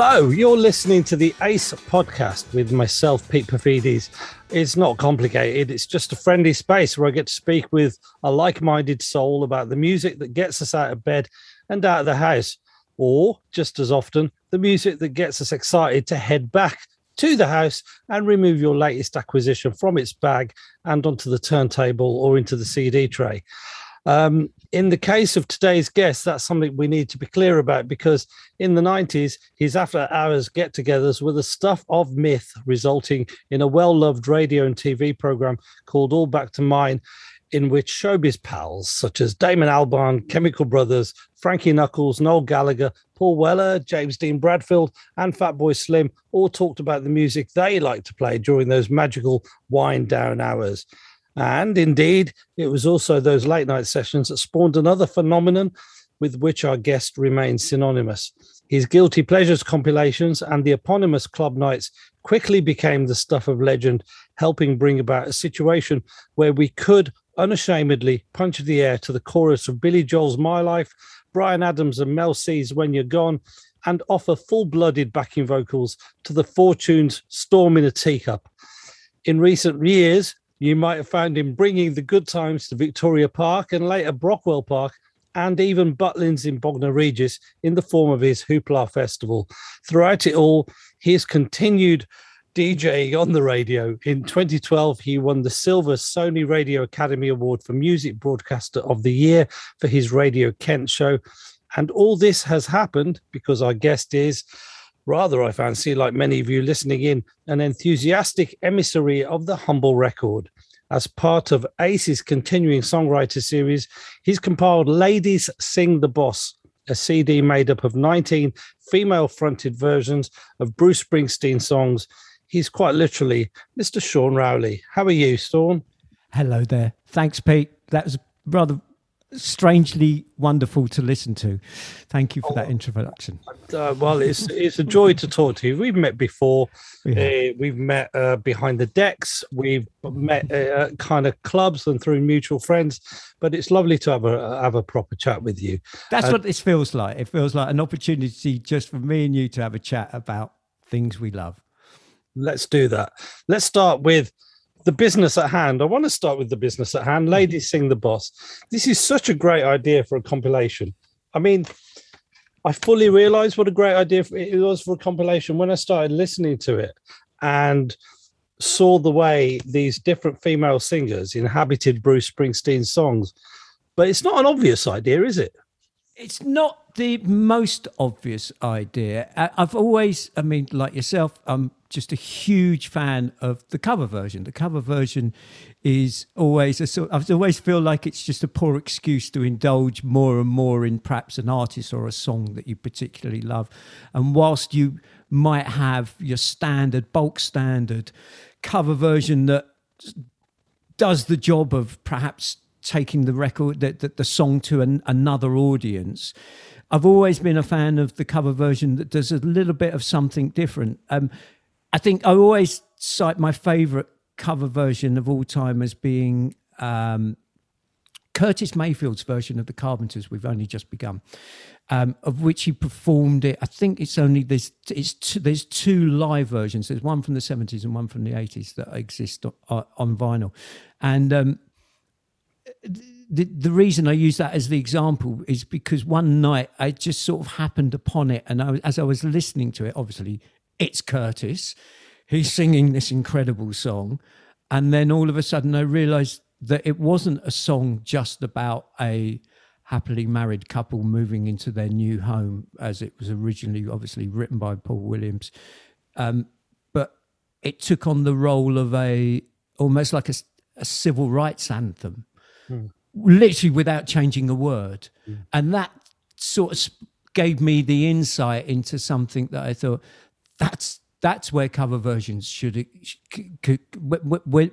Hello, you're listening to the ACE podcast with myself, Pete Paphides. It's not complicated, it's just a friendly space where I get to speak with a like minded soul about the music that gets us out of bed and out of the house, or just as often, the music that gets us excited to head back to the house and remove your latest acquisition from its bag and onto the turntable or into the CD tray. Um, in the case of today's guest, that's something we need to be clear about because in the 90s, his after hours get togethers were the stuff of myth, resulting in a well loved radio and TV program called All Back to Mine, in which showbiz pals such as Damon Albarn, Chemical Brothers, Frankie Knuckles, Noel Gallagher, Paul Weller, James Dean Bradfield, and Fatboy Slim all talked about the music they liked to play during those magical wind down hours. And indeed, it was also those late night sessions that spawned another phenomenon with which our guest remains synonymous. His Guilty Pleasures compilations and the eponymous club nights quickly became the stuff of legend, helping bring about a situation where we could unashamedly punch the air to the chorus of Billy Joel's My Life, Bryan Adams and Mel C's When You're Gone, and offer full blooded backing vocals to the Fortunes Storm in a Teacup. In recent years, you might have found him bringing the good times to Victoria Park and later Brockwell Park and even Butlins in Bognor Regis in the form of his Hoopla Festival. Throughout it all, he has continued DJing on the radio. In 2012, he won the Silver Sony Radio Academy Award for Music Broadcaster of the Year for his Radio Kent show. And all this has happened because our guest is Rather, I fancy, like many of you listening in, an enthusiastic emissary of the humble record. As part of ACE's continuing songwriter series, he's compiled Ladies Sing the Boss, a CD made up of 19 female fronted versions of Bruce Springsteen songs. He's quite literally Mr. Sean Rowley. How are you, Sean? Hello there. Thanks, Pete. That was rather strangely wonderful to listen to. Thank you for oh, that introduction. Uh, well, it's it's a joy to talk to you. We've met before. Uh, we've met uh, behind the decks. We've met uh, kind of clubs and through mutual friends. But it's lovely to have a have a proper chat with you. That's uh, what this feels like. It feels like an opportunity just for me and you to have a chat about things we love. Let's do that. Let's start with the business at hand. I want to start with the business at hand. Ladies Sing the Boss. This is such a great idea for a compilation. I mean, I fully realized what a great idea it was for a compilation when I started listening to it and saw the way these different female singers inhabited Bruce Springsteen's songs. But it's not an obvious idea, is it? It's not the most obvious idea. Uh, I've always, I mean, like yourself, I'm just a huge fan of the cover version. The cover version is always a sort. I always feel like it's just a poor excuse to indulge more and more in perhaps an artist or a song that you particularly love. And whilst you might have your standard bulk standard cover version that does the job of perhaps taking the record that the, the, song to an, another audience. I've always been a fan of the cover version that does a little bit of something different. Um, I think I always cite my favorite cover version of all time as being um, Curtis Mayfield's version of the Carpenters. We've only just begun, um, of which he performed it. I think it's only there's it's two, there's two live versions. There's one from the seventies and one from the eighties that exist on, on vinyl, and um, the, the reason I use that as the example is because one night I just sort of happened upon it, and I, as I was listening to it, obviously it's Curtis. He's singing this incredible song. And then all of a sudden, I realized that it wasn't a song just about a happily married couple moving into their new home, as it was originally obviously written by Paul Williams. Um, but it took on the role of a almost like a, a civil rights anthem, mm. Literally without changing a word. Mm. And that sort of gave me the insight into something that I thought that's that's where cover versions should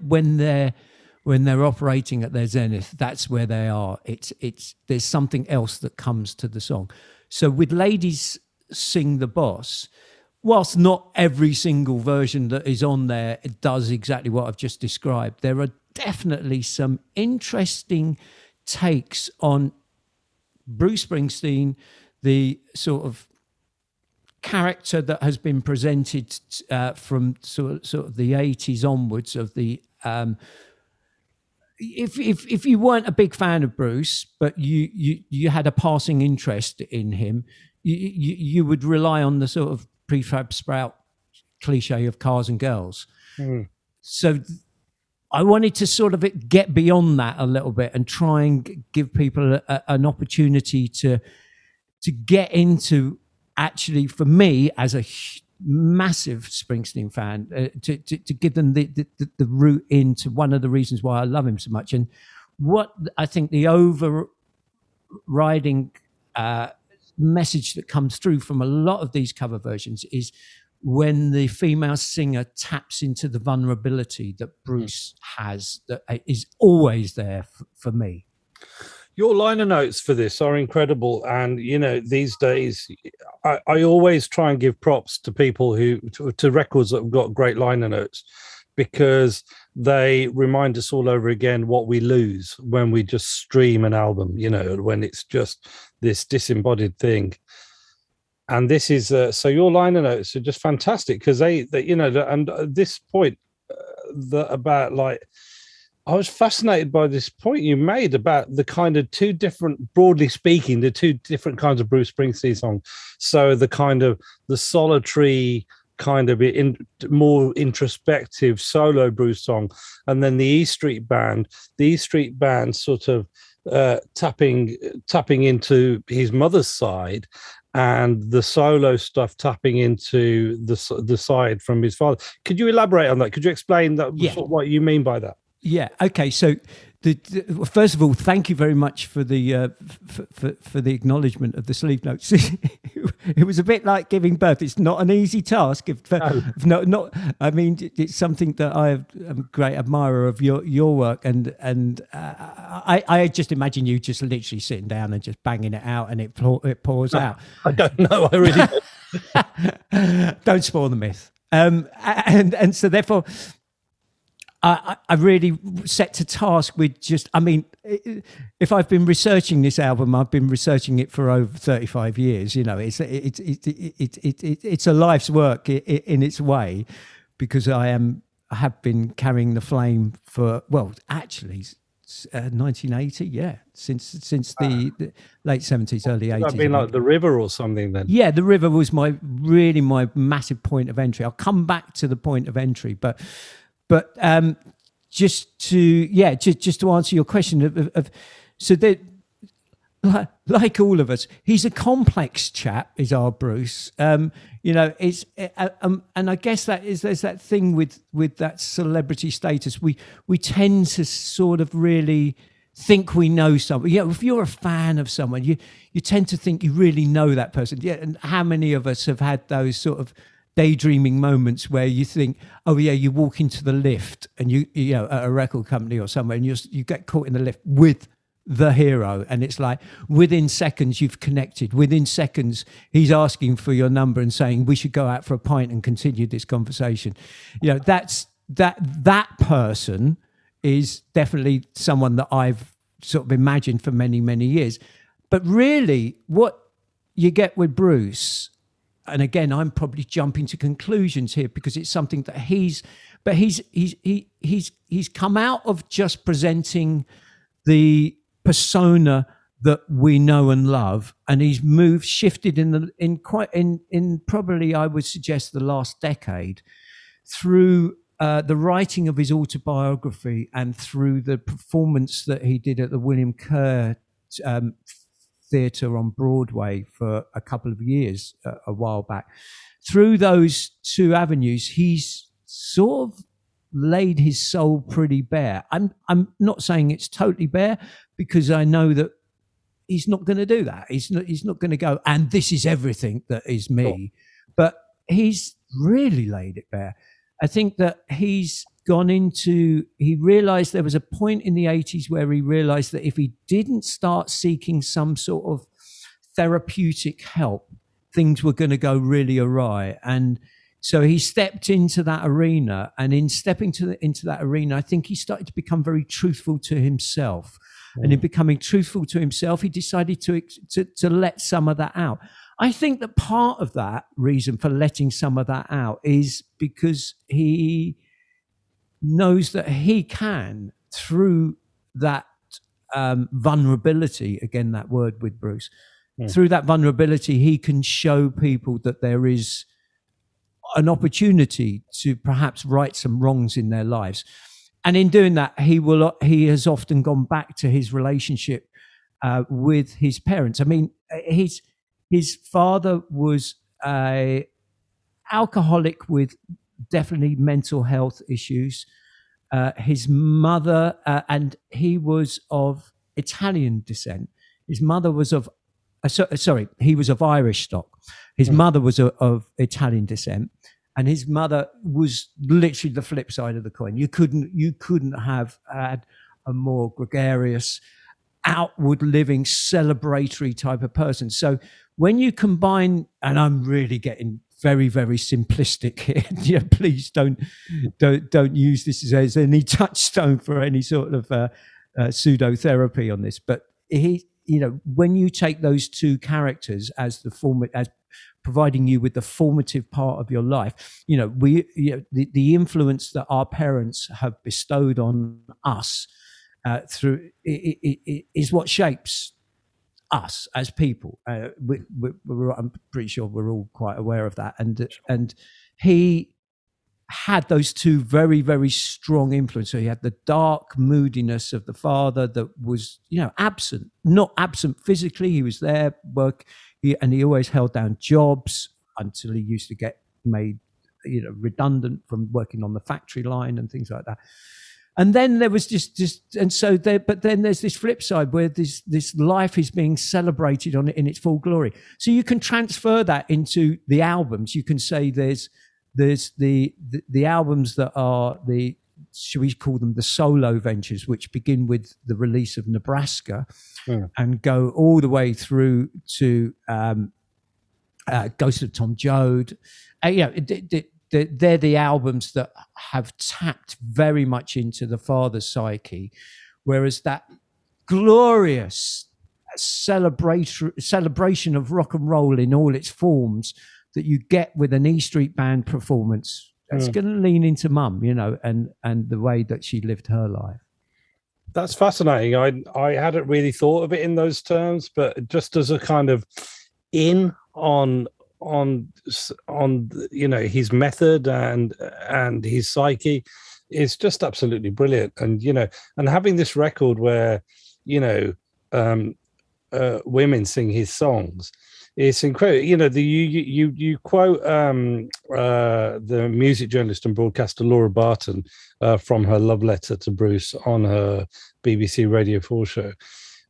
when they're when they're operating at their zenith that's where they are it's it's there's something else that comes to the song so with ladies sing the boss whilst not every single version that is on there does exactly what i've just described there are definitely some interesting takes on bruce springsteen the sort of character that has been presented uh, from sort of, sort of the 80s onwards of the um, if, if if you weren't a big fan of Bruce, but you you you had a passing interest in him, you you, you would rely on the sort of prefab sprout cliche of cars and girls. Mm. So I wanted to sort of get beyond that a little bit and try and give people a, an opportunity to to get into actually for me as a massive Springsteen fan uh, to, to, to give them the, the, the route into one of the reasons why I love him so much. And what I think the overriding uh, message that comes through from a lot of these cover versions is when the female singer taps into the vulnerability that hmm. Bruce has that uh, is always there f- for me. Your liner notes for this are incredible, and you know these days, I, I always try and give props to people who to, to records that have got great liner notes because they remind us all over again what we lose when we just stream an album. You know, when it's just this disembodied thing and this is uh, so your liner notes are just fantastic because they, they you know and this point uh, that about like I was fascinated by this point you made about the kind of two different, broadly speaking, the two different kinds of Bruce Springsteen song So the kind of the solitary, kind of in, more introspective solo Bruce song, and then the E Street Band. The E Street Band sort of uh, tapping tapping into his mother's side, and the solo stuff tapping into the the side from his father. Could you elaborate on that? Could you explain that yeah. what you mean by that? Yeah. Okay. So the, first of all, thank you very much for the uh, for, for, for, the acknowledgement of the sleeve notes. it was a bit like giving birth. It's not an easy task. If, no. not, not. I mean, it's something that I am a great admirer of your your work, and and uh, I I just imagine you just literally sitting down and just banging it out, and it it pours no, out. I don't know. I really don't. don't spoil the myth. Um, and and so therefore I, I really set to task with just, I mean, if I've been researching this album, I've been researching it for over 35 years. You know, it's, it's, it's, it's, it's, it's a life's work in its way because I am, I have been carrying the flame for, well, actually, uh, 1980 yeah since since the, the late 70s early 80s I've been like the river or something then? Yeah the river was my really my massive point of entry. I'll come back to the point of entry but but um, just to yeah, just just to answer your question of, of, of so that like all of us, he's a complex chap. Is our Bruce? Um, you know, it's uh, um, and I guess that is there's that thing with with that celebrity status. We we tend to sort of really think we know someone. Yeah, if you're a fan of someone, you you tend to think you really know that person. Yeah, and how many of us have had those sort of daydreaming moments where you think, oh yeah, you walk into the lift and you you know at a record company or somewhere and you you get caught in the lift with the hero. And it's like within seconds you've connected. Within seconds he's asking for your number and saying we should go out for a pint and continue this conversation. You know that's that that person is definitely someone that i've sort of imagined for many many years. But really what you get with bruce and again, I'm probably jumping to conclusions here because it's something that he's, but he's he's he, he's he's come out of just presenting the persona that we know and love, and he's moved, shifted in the in quite in in probably I would suggest the last decade through uh, the writing of his autobiography and through the performance that he did at the William Kerr um, theatre on Broadway for a couple of years uh, a while back. Through those two avenues, he's sort of laid his soul pretty bare. I'm I'm not saying it's totally bare because I know that he's not going to do that. He's not he's not going to go and this is everything that is me. But he's really laid it bare. I think that he's gone into, he realized there was a point in the 80s where he realized that if he didn't start seeking some sort of therapeutic help, things were going to go really awry. And so he stepped into that arena. And in stepping to the, into that arena, I think he started to become very truthful to himself. And in becoming truthful to himself, he decided to, to, to let some of that out. I think that part of that reason for letting some of that out is because he knows that he can, through that um, vulnerability, again, that word with Bruce, yeah. through that vulnerability, he can show people that there is an opportunity to perhaps right some wrongs in their lives. And in doing that, he will he has often gone back to his relationship uh, with his parents. I mean, his his father was a alcoholic with definitely mental health issues. Uh, his mother, uh, and he was of Italian descent. His mother was of, uh, so, uh, sorry, he was of Irish stock. His mm. mother was a, of Italian descent, and his mother was literally the flip side of the coin. You couldn't, you couldn't have had a more gregarious, outward living, celebratory type of person. So when you combine, and I'm really getting very very simplistic here. yeah, please don't don't don't use this as any touchstone for any sort of uh, uh, pseudo therapy on this. But he, you know, when you take those two characters as the form as providing you with the formative part of your life, you know, we you know, the the influence that our parents have bestowed on us. Uh, through it, it, it is what shapes us as people. Uh, we, we, I'm pretty sure we're all quite aware of that. And and he had those two very very strong influences. So he had the dark moodiness of the father that was you know absent, not absent physically. He was there work, he, and he always held down jobs until he used to get made you know redundant from working on the factory line and things like that and then there was just just and so there but then there's this flip side where this this life is being celebrated on in its full glory. So you can transfer that into the albums. You can say there's there's the the, the albums that are the should we call them the solo ventures which begin with the release of nebraska mm. and go all the way through to um, uh, ghost of tom joad. Uh, yeah it, it, it, they're the albums that have tapped very much into the father's psyche, whereas that glorious celebration celebration of rock and roll in all its forms that you get with an E Street Band performance, it's mm. going to lean into Mum, you know, and and the way that she lived her life. That's fascinating. I I hadn't really thought of it in those terms, but just as a kind of in on on on you know his method and and his psyche is just absolutely brilliant. And you know and having this record where you know um uh, women sing his songs it's incredible. You know the you you you quote um uh the music journalist and broadcaster laura barton uh, from her love letter to bruce on her bbc radio 4 show.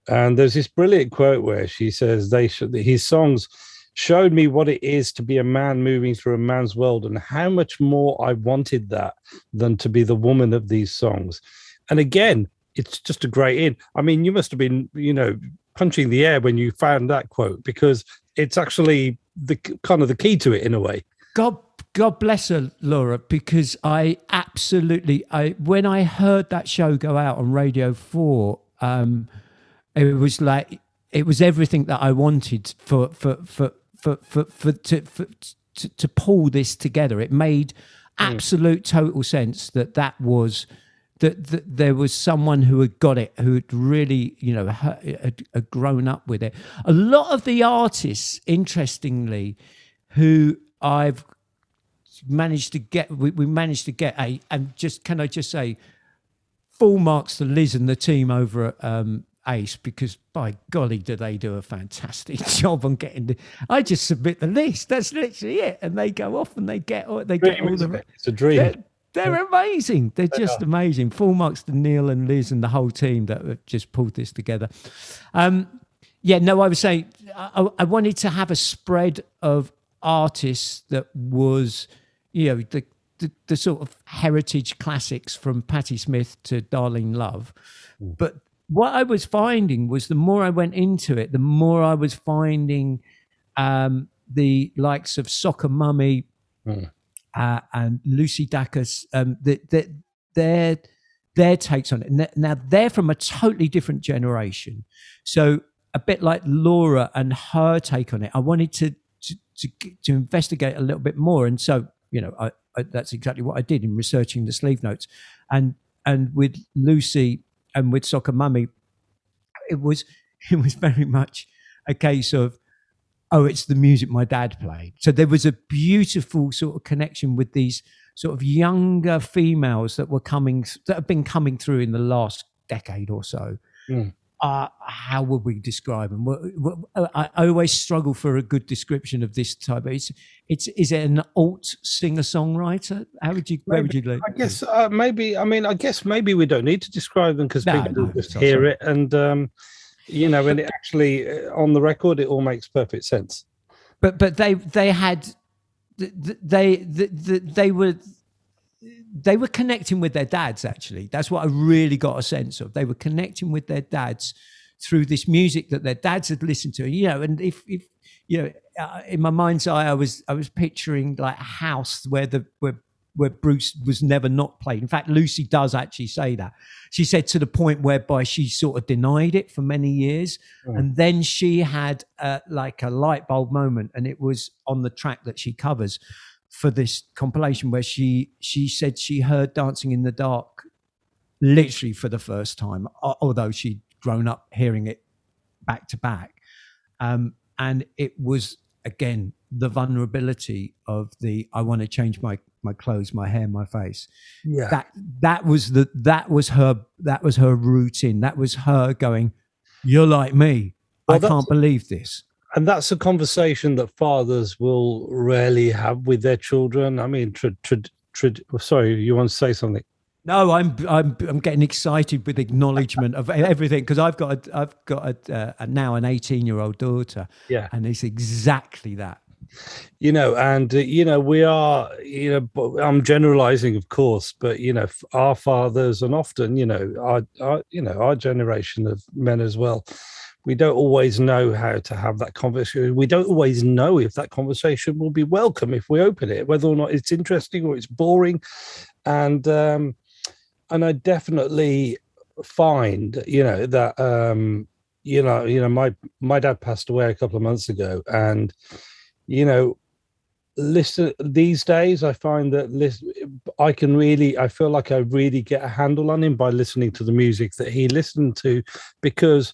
And there's this brilliant quote where she says they should his songs showed me what it is to be a man moving through a man's world and how much more I wanted that than to be the woman of these songs. And again, it's just a great in. I mean, you must have been, you know, punching the air when you found that quote because it's actually the kind of the key to it in a way. God God bless her, Laura, because I absolutely I when I heard that show go out on Radio 4, um, it was like it was everything that I wanted for for for for for, for to for, to, to pull this together. It made absolute total sense that that was that, that there was someone who had got it, who had really, you know, had, had, grown up with it. A lot of the artists, interestingly, who I've managed to get, we, we managed to get a, and just can I just say, full marks to Liz and the team over at um, ace because by golly do they do a fantastic job on getting the i just submit the list. That's literally it. And they go off and they get they get all the it's a dream. they're, they're amazing. They're they just are. amazing. Full marks to neil and liz and the whole team that have just pulled this together. Um, yeah no i was saying I, I wanted to have a spread of artists that was you know the the, the, sort of heritage classics from Patti Smith to Darlene Love, but what I was finding was the more I went into it, the more I was finding um, the likes of Soccer Mummy mm. uh, and Lucy Dacus, um, the, the, their their takes on it. Now they're from a totally different generation. So a bit like Laura and her take on it. I wanted to to to, to investigate a little bit more, and so you know, I, I, that's exactly what I did in researching the sleeve notes, and and with Lucy and with Soccer Mummy, it was it was very much a case of oh, it's the music my dad played. So there was a beautiful sort of connection with these sort of younger females that were coming that have been coming through in the last decade or so. Mm. Uh, how would we describe them? I, I, always struggle for a good description of this type. It's, it's is it an alt singer songwriter? How would you? Where would you look? I guess uh, maybe. I mean, I guess maybe we don't need to describe them because no, people no, just hear sorry. it, and um, you know, and it actually uh, on the record, it all makes perfect sense. But but they they had they they, they were they were connecting with their dads actually. That's what i really got a sense of. They were connecting with their dads through this music that their dads had listened to. You know and if if you know uh, in my mind's eye i was i was picturing like a house where the where where Bruce was never not played. In fact, Lucy does actually say that. She said to the point whereby she sort of denied it for many years, and then she had uh, like a light bulb moment, and it was on the track that she covers for this compilation where she she said she heard Dancing in the Dark literally for the first time, although she'd grown up hearing it back to back, um, and it was again the vulnerability of the I want to change my my clothes, my hair, my face. Yeah. That that was the that was her that was her routine. That was her going, You're like me. Well, I can't believe this. And that's a conversation that fathers will rarely have with their children. I mean, tra- tra- tra- sorry, you want to say something? No, I'm I'm I'm getting excited with acknowledgement of everything because I've got a, I've got a, uh, now an 18 year old daughter. Yeah, and it's exactly that you know and uh, you know we are you know i'm generalizing of course but you know our fathers and often you know our, our you know our generation of men as well we don't always know how to have that conversation. We don't always know if that conversation will be welcome if we open it whether or not it's interesting or it's boring. And um and i definitely find you know that um you know you know my my dad passed away a couple of months ago. And you know listen these days i find that listen, i can really i feel like i really get a handle on him by listening to the music that he listened to because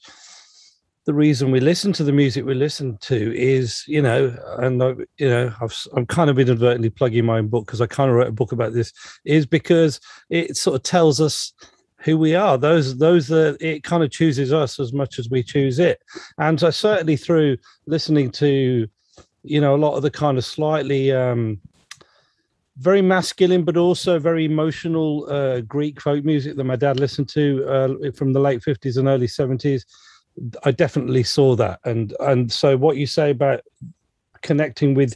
the reason we listen to the music we listen to is you know and I, you know I've, i'm kind of inadvertently plugging my own book because i kind of wrote a book about this is because it sort of tells us who we are those those that it kind of chooses us as much as we choose it. And i certainly through listening to you know a lot of the kind of slightly um very masculine but also very emotional uh greek folk music that my dad listened to uh, from the late 50s and early 70s i definitely saw that and and so what you say about connecting with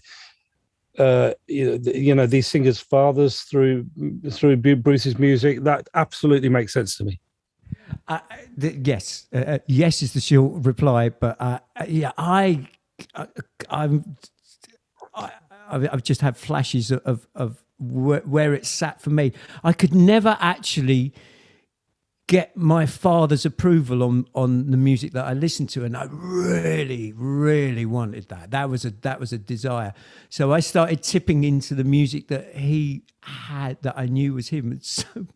uh you know, these singers fathers through through bruce's music that absolutely makes sense to me uh, the, yes uh, uh yes is the short reply but uh, yeah i I, I'm I, I've just had flashes of of where, where it sat for me. I could never actually get my father's approval on on the music that I listened to, and I really, really wanted that. That was a that was a desire. So I started tipping into the music that he had that I knew was him. So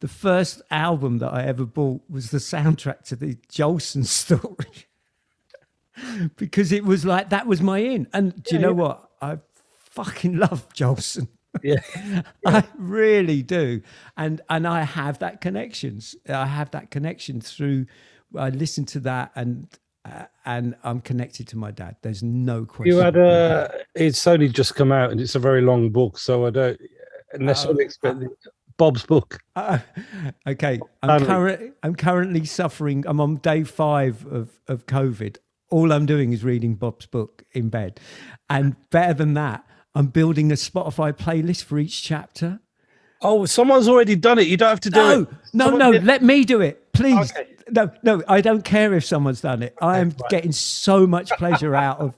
the first album that I ever bought was the soundtrack to the Jolson story. because it was like that was my in. And do you know yeah. what? I fucking love Jolson. Yeah. yeah. I really do. And and I have that connections. I have that connection through I listen to that and uh, and I'm connected to my dad. There's no question. You had a it's only just come out and it's a very long book, so I don't necessarily uh, expect uh, Bob's book. Uh, okay, I'm, current, I'm currently suffering. I'm on day five of, of COVID all I'm doing is reading Bob's book in bed. And better than that, I'm building a Spotify playlist for each chapter. Oh, someone's already done it. You don't have to do no, it. No, Someone no, did... let me do it, please. Okay. No, no, I don't care if someone's done it. I am right. getting so much pleasure out of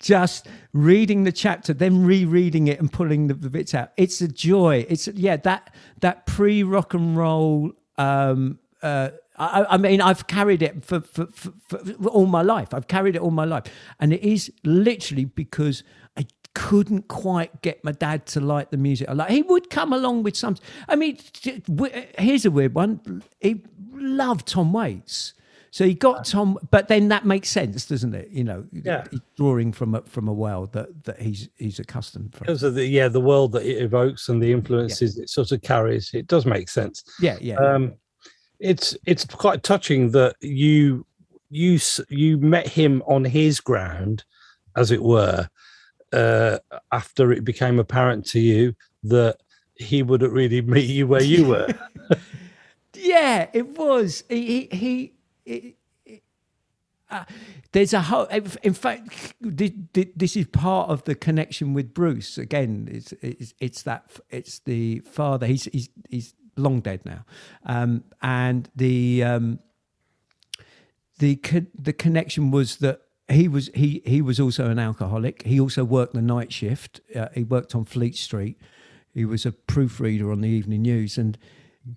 just reading the chapter, then rereading it and pulling the, the bits out. It's a joy. It's yeah, that that pre rock and roll um, uh, I, I mean, I've carried it for, for, for, for all my life. I've carried it all my life. And it is literally because couldn't quite get my dad to like the music. I like he would come along with some. I mean, here's a weird one. He loved Tom Waits. So he got Tom, but then that makes sense, doesn't it? You know, yeah. drawing from a, from a world that, that he's he's accustomed from. Because of the yeah, the world that it evokes and the influences yeah. it sort of carries, it does make sense. Yeah, yeah. Um, it's it's quite touching that you you you met him on his ground, as it were, uh, after it became apparent to you that he wouldn't really meet you where you were. yeah, it was. He he. he, uh, there's a whole. In fact, this is part of the connection with Bruce. Again, it's it's, it's that it's the father. He's he's he's long dead now, um, and the um, the the connection was that he was he he was also an alcoholic. He also worked the night shift. Uh, he worked on Fleet Street. He was a proofreader on the Evening News, and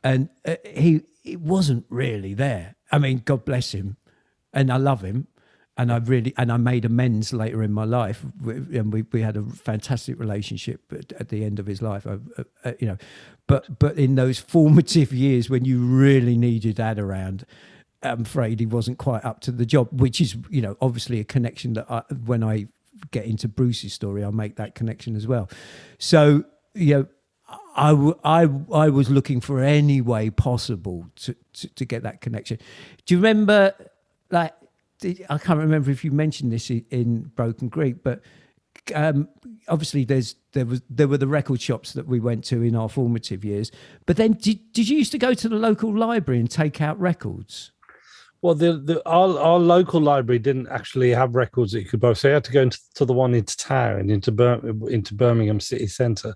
and uh, he it wasn't really there. I mean, God bless him, and I love him, and I really and I made amends later in my life, and we, we had a fantastic relationship at, at the end of his life. I, uh, uh, you know, but but in those formative years when you really need your dad around, I'm afraid he wasn't quite up to the job, which is, you know, obviously a connection that I, when I get into Bruce's story, I'll make that connection as well. So, you know, I, I, I was looking for any way possible to, to, to get that connection. Do you remember, like, I can't remember if you mentioned this in Broken Greek, but um, obviously there's there was there were the record shops that we went to in our formative years. But then did did you used to go to the local library and take out records? Well, the, the our, our local library didn't actually have records that you could borrow, so you had to go into to the one into town, into Bir- into Birmingham city centre,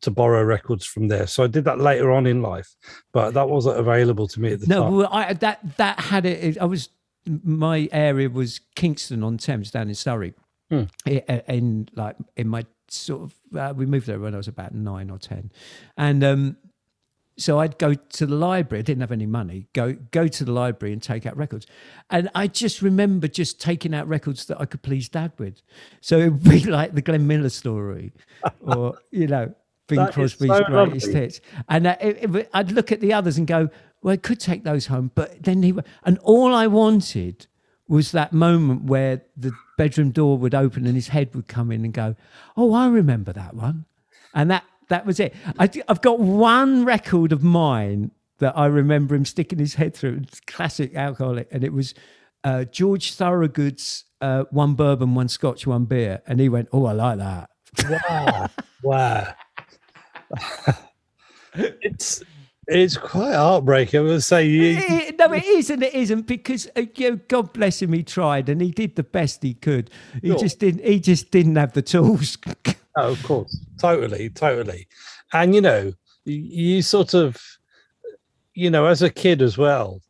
to borrow records from there. So I did that later on in life, but that wasn't available to me at the no, time. No, well, that that had it. I was my area was Kingston on Thames down in Surrey, hmm. in like in my sort of uh, we moved there when I was about nine or ten, and um, so I'd go to the library. I didn't have any money. Go go to the library and take out records, and I just remember just taking out records that I could please Dad with. So it would be like the Glenn Miller story, or you know, Bing Crosby's so greatest lovely. hits. And uh, it, it, I'd look at the others and go, "Well, I could take those home," but then he and all I wanted was that moment where the bedroom door would open and his head would come in and go, "Oh, I remember that one," and that that was it. I, have got one record of mine that I remember him sticking his head through. It's classic alcoholic, and it was uh, George Thorogood's uh, "One Bourbon, One Scotch, One Beer," and he went, "Oh, I like that." Wow! wow! it's it's quite heartbreaking. I would say, you... it, no, it is and it isn't because uh, you know, God bless him, he tried and he did the best he could. He sure. just didn't. He just didn't have the tools. oh, of course, totally, totally. And you know, you sort of, you know, as a kid as well,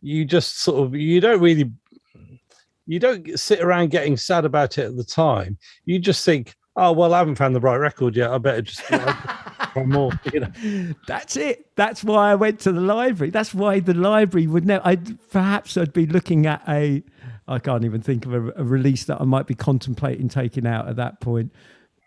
you just sort of you don't really, you don't sit around getting sad about it at the time. You just think, oh well, I haven't found the right record yet. I better just. More. You know. That's it. That's why I went to the library. That's why the library would know. I perhaps I'd be looking at a. I can't even think of a, a release that I might be contemplating taking out at that point.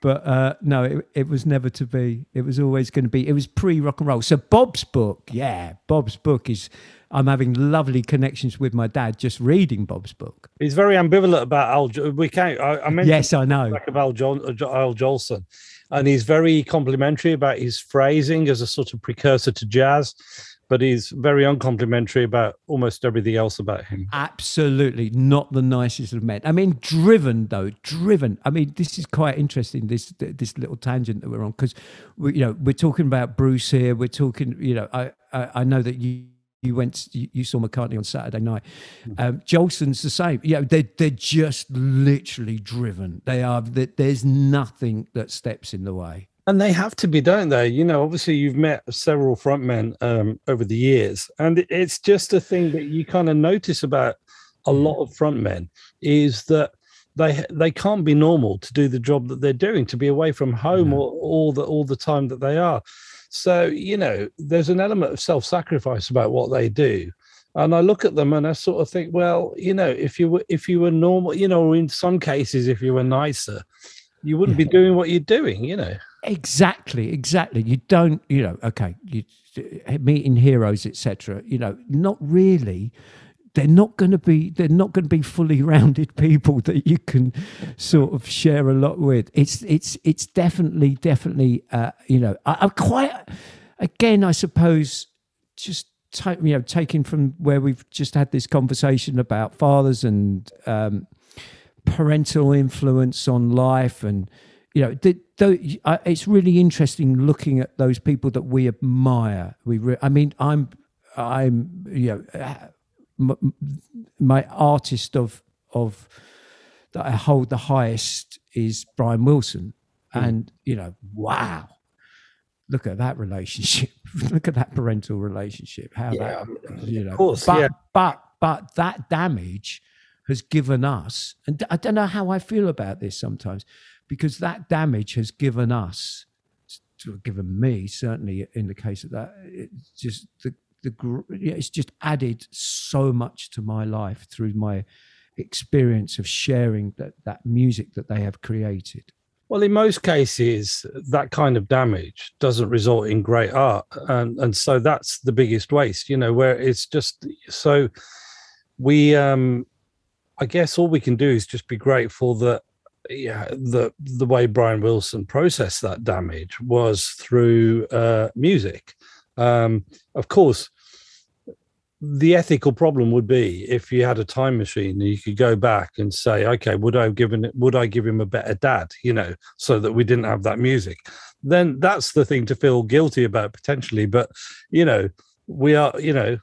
But uh, no, it, it was never to be. It was always going to be. It was pre rock and roll. So Bob's book, yeah, Bob's book is I'm having lovely connections with my dad just reading Bob's book. He's very ambivalent about Al. We can't. I, I mentioned yes, I know. Like Al, John, Al Jolson, and he's very complimentary about his phrasing as a sort of precursor to jazz but he's very uncomplimentary about almost everything else about him. Absolutely, not the nicest of men. I mean, driven though, driven. I mean, this is quite interesting. This this little tangent that we're on because we, you know we're talking about Bruce here. We're talking, you know, I I, I know that you you went you, saw McCartney on Saturday night. Hmm. Um, Jolson's the same. Yeah, they're they're just literally driven. They are. There's nothing that steps in the way. And they have to be, don't they? You know, obviously you've met several frontmen um, over the years, and it's just a thing that you kind of notice about a hmm. lot of frontmen is that they they can't be normal to do the job that they're doing, to be away from home all, all the all the time that they are. So, you know, there's an element of self sacrifice about what they do. and I look at them and I sort of think, well, you know, if you were if you were normal, you know, in some cases, if you were nicer, you wouldn't be doing what you're doing, you know. Exactly, exactly. You don't, you know, okay, you meeting heroes, etc. You know, not really. They're not going to be. They're not going to be fully rounded people that you can sort of share a lot with. It's it's it's definitely definitely. Uh, you know, I, I'm quite. Again, I suppose just take you know taking from where we've just had this conversation about fathers and um, parental influence on life and you know the, the, it's really interesting looking at those people that we admire. We re- i mean i'm i'm you know uh, m- my artist of of that i hold the highest is brian wilson. Mm. and you know wow. Look at that relationship. Look at that parental relationship. How yeah, that you know of course, but yeah. but but that damage has given us and i don't know how i feel about this sometimes because that damage has given us given me certainly in the case of that it's just the the it's just added so much to my life through my experience of sharing that that music that they have created well, in most cases, that kind of damage doesn't result in great art, and and so that's the biggest waste. You know, where it's just so we. um I guess all we can do is just be grateful that yeah the the way Brian Wilson processed that damage was through uh, music. Um, of course, the ethical problem would be if you had a time machine and you could go back and say, okay, would I have given it, would I give him a better dad, you know, so that we didn't have that music? Then that's the thing to feel guilty about potentially. But you know, we are, you know,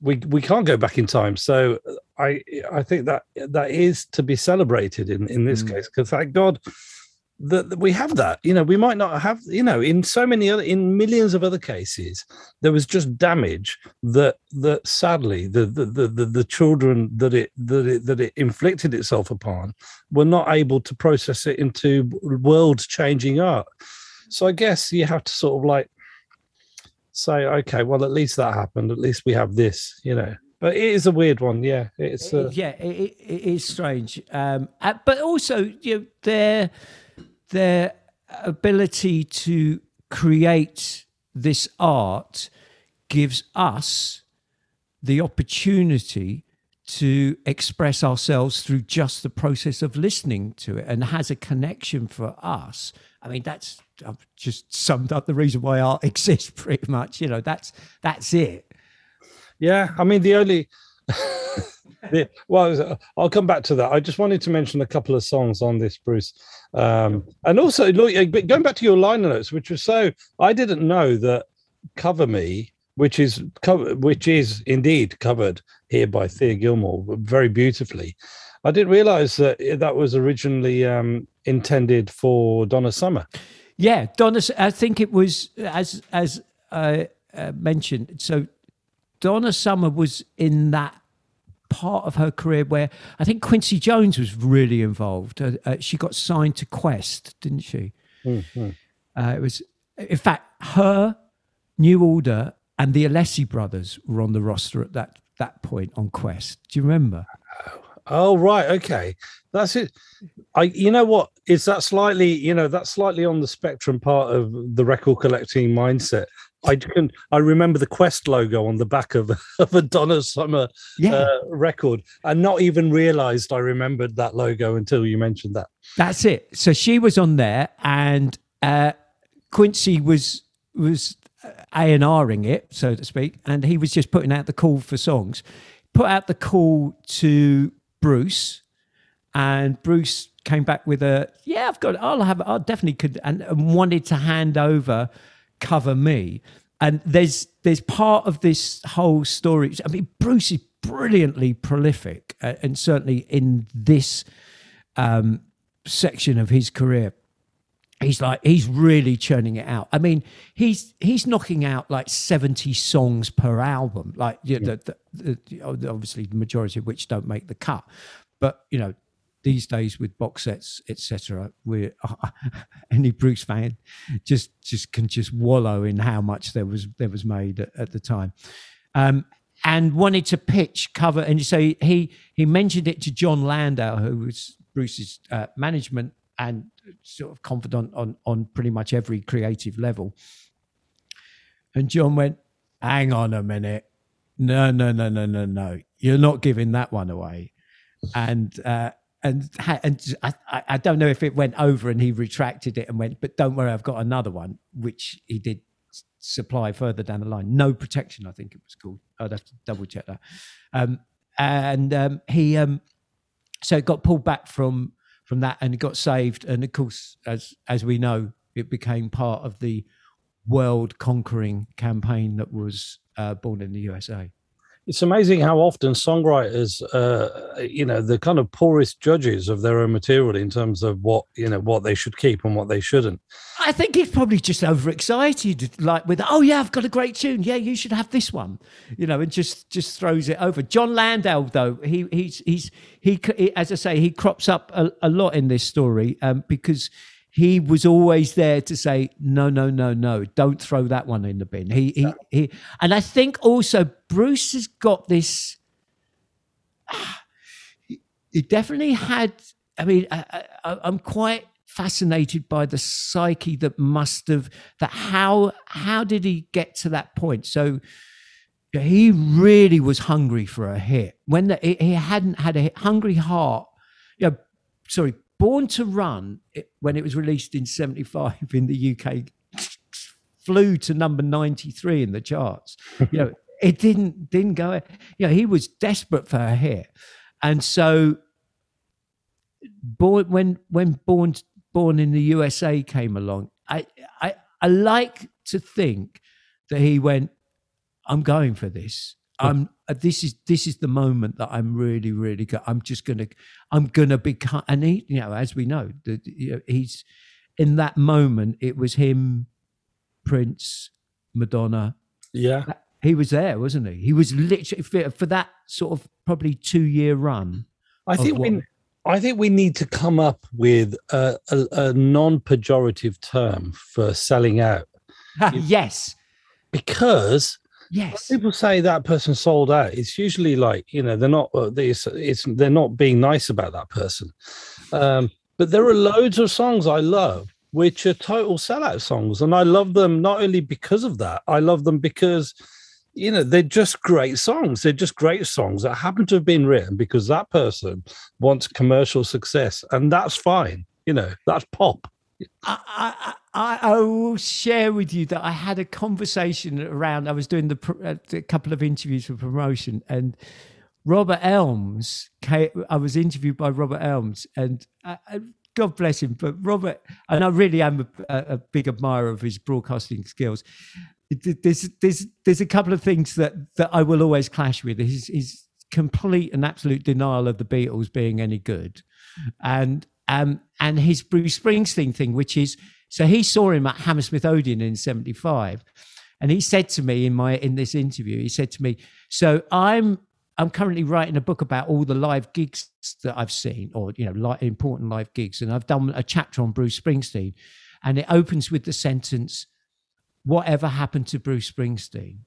we we can't go back in time. So I I think that that is to be celebrated in in this mm. case because thank God that, we have that you know we might not have you know in so many other in millions of other cases there was just damage that that sadly the the the, the, children that it that it that it inflicted itself upon were not able to process it into world changing art so i guess you have to sort of like say okay well at least that happened. At least we have this you know. But it is a weird one yeah. It's uh... yeah it, it is strange. Um uh, but also you know they're their ability to create this art gives us the opportunity to express ourselves through just the process of listening to it and has a connection for us. I mean, that's I've just summed up the reason why art exists pretty much. You know, that's that's it. Yeah, I mean the only the, well, I'll come back to that. I just wanted to mention a couple of songs on this, Bruce. Um, and also, going back to your liner notes, which was so, I didn't know that Cover Me, which is which is indeed covered here by Thea Gilmore very beautifully. I didn't realize that that was originally um, intended for Donna Summer. Yeah, Donna. I think it was as as uh, uh, mentioned. So Donna Summer was in that part of her career where I think Quincy Jones was really involved. Uh, uh, she got signed to Qwest, didn't she? Mm-hmm. Uh, it was, in fact, her, New Order, and the Alessi brothers were on the roster at that that point on Qwest. Do you remember? Oh right, okay, that's it. I, you know what? Is that slightly, you know, that's slightly on the spectrum part of the record collecting mindset. I can I remember the Qwest logo on the back of, of a Donna Summer yeah. uh, record, and not even realised I remembered that logo until you mentioned that. That's it. So she was on there, and uh, Quincy was was A and Ring it, so to speak, and he was just putting out the call for songs. Put out the call to Bruce, and Bruce came back with a yeah, I've got, I'll have, I definitely could, and, and wanted to hand over cover me. And there's there's part of this whole story. I mean, Bruce is brilliantly prolific, uh, and certainly in this um, section of his career, he's like he's really churning it out. I mean, he's he's knocking out like seventy songs per album. Like yeah, yeah. The, the, the, obviously the majority of which don't make the cut, but you know these days with box sets, etc., we any Bruce fan just just can just wallow in how much there was there was made at, at the time. Um, and wanted to pitch cover. And so he he mentioned it to Jon Landau, who was Bruce's uh, management and sort of confidant on on pretty much every creative level. And John went, "Hang on a minute, no, no, no, no, no, no, you're not giving that one away." And uh, and and I, I don't know if it went over and he retracted it and went, but don't worry, I've got another one, which he did supply further down the line. No protection, I think it was called. I'd have to double check that. Um, and um, he, um, so it got pulled back from from that and it got saved. And of course, as as we know, it became part of the world conquering campaign that was uh, born in the USA it's amazing how often songwriters, uh, you know, the kind of poorest judges of their own material in terms of what you know what they should keep and what they shouldn't. I think he's probably just overexcited, like with, oh yeah, I've got a great tune. Yeah, you should have this one, you know, and just just throws it over. Jon Landau, though, he he's he's he, he as I say, he crops up a, a lot in this story um, because he was always there to say no no no no don't throw that one in the bin he he, he and i think also bruce has got this he definitely had i mean I, I, i'm quite fascinated by the psyche that must have that how how did he get to that point so he really was hungry for a hit when the, he hadn't had a hungry heart you know sorry Born to Run, it, when it was released in 75 in the UK, flew to number 93 in the charts. You know, it didn't didn't go. You know, he was desperate for a hit. And so born when when born born in the USA came along, I I, I like to think that he went, I'm going for this. I'm uh, this is this is the moment that I'm really really good. I'm just gonna I'm gonna become and he you know as we know that you know, he's in that moment it was him, Prince, Madonna. Yeah, he was there, wasn't he? He was literally for, for that sort of probably two year run. I think what, we I think we need to come up with a, a, a non pejorative term for selling out. yes, because Yes. When people say that person sold out. It's usually like you know they're not. Uh, it's, it's they're not being nice about that person. Um, but there are loads of songs I love which are total sellout songs, and I love them not only because of that. I love them because you know they're just great songs. They're just great songs that happen to have been written because that person wants commercial success, and that's fine. You know that's pop. I, I, I, will share with you that I had a conversation around. I was doing the uh, a couple of interviews for promotion, and Robert Elms. Came, I was interviewed by Robert Elms, and I, I, God bless him. But Robert, and I really am a, a, big admirer of his broadcasting skills. There's there's there's a couple of things that that I will always clash with. His his complete and absolute denial of the Beatles being any good, and um, and his Bruce Springsteen thing, which is so he saw him at Hammersmith Odeon in '75, and he said to me in my in this interview, he said to me, "So I'm I'm currently writing a book about all the live gigs that I've seen, or you know, like important live gigs, and I've done a chapter on Bruce Springsteen, and it opens with the sentence." Whatever happened to Bruce Springsteen?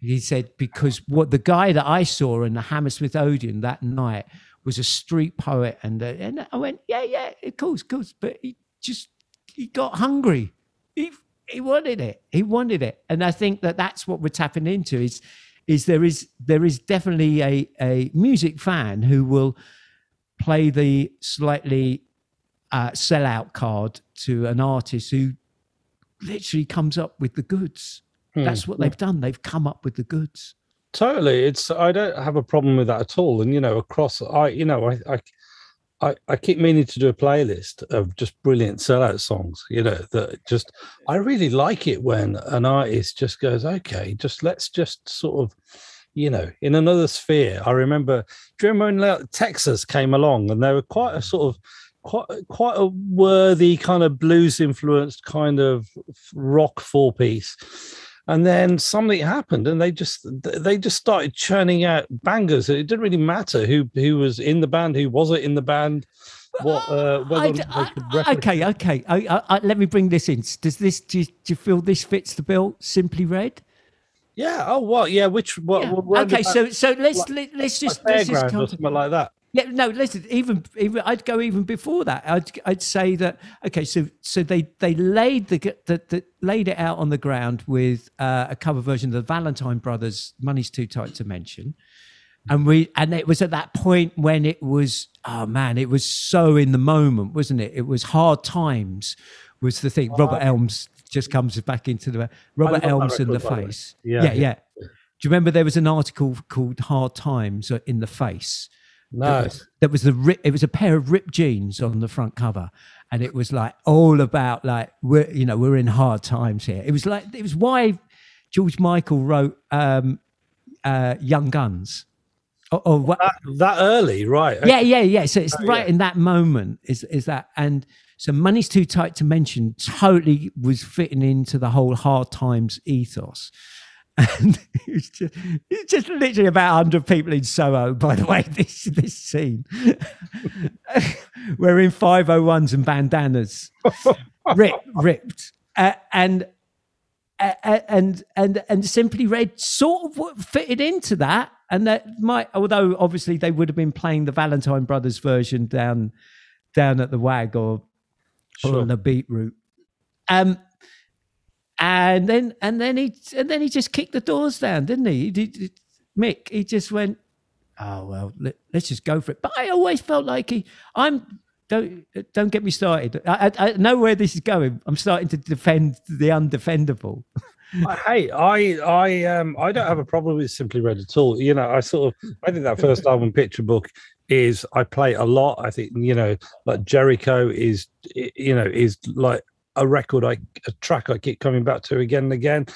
He said, because what the guy that I saw in the Hammersmith Odeon that night was a street poet, and uh, and I went, yeah, yeah, of course, of course, but he just he got hungry. He he wanted it. He wanted it, and I think that that's what we're tapping into. Is is there is there is definitely a a music fan who will play the slightly uh, sellout card to an artist who literally comes up with the goods. Hmm. That's what they've done. They've come up with the goods. Totally. It's I don't have a problem with that at all. And you know, across I you know, I I I, I keep meaning to do a playlist of just brilliant sellout songs, you know, that just I really like it when an artist just goes, okay, just let's just sort of, you know, in another sphere. I remember do you remember when Texas came along and they were quite a sort of quite quite a worthy kind of blues influenced kind of rock four piece and then something happened and they just they just started churning out bangers it didn't really matter who who was in the band who wasn't in the band what uh, I, I, okay okay I, let me bring this in does this do you, do you feel this fits the bill simply red Yeah. Oh, what? Yeah. Which? What? Yeah. Okay, so so let's like- let, let's just let's just come to, something like that. Yeah no listen even even I'd go even before that. I'd I'd say that okay so so they they laid the the, the laid it out on the ground with uh, a cover version of the Valentine Brothers Money's Too Tight to Mention. And we and it was at that point when it was oh man it was so in the moment wasn't it? It was hard times was the thing. Robert Elms just comes back into the Robert Elms in the face. Yeah. yeah yeah. Do you remember there was an article called Hard Times in the Face No. that was the rip, it was a pair of ripped jeans on the front cover and it was like all about like we're you know we're in hard times here it was like it was why george michael wrote um uh young guns or, or what That, that early, right? yeah yeah yeah so it's Oh, right yeah. in that moment is is that and so money's too tight to mention totally was fitting into the whole hard times ethos and it's just, it's just literally about 100 people in Soho, by the way, this this scene. We're in 501s and bandanas, ripped, ripped. Uh, and and and and simply red sort of fitted into that and that might although obviously they would have been playing the valentine brothers version down down at the wag or, or on the beetroot um and then and then he and then he just kicked the doors down didn't he, he mick he just went oh well let, let's just go for it. But i always felt like he i'm don't don't get me started. I, I, I know where this is going. I'm starting to defend the undefendable. Hey, I, I, um, I don't have a problem with Simply Red at all. You know, I sort of, I think that first album, Picture Book, is I play a lot. I think you know, like Jericho is, you know, is like a record, I a track I keep coming back to again and again.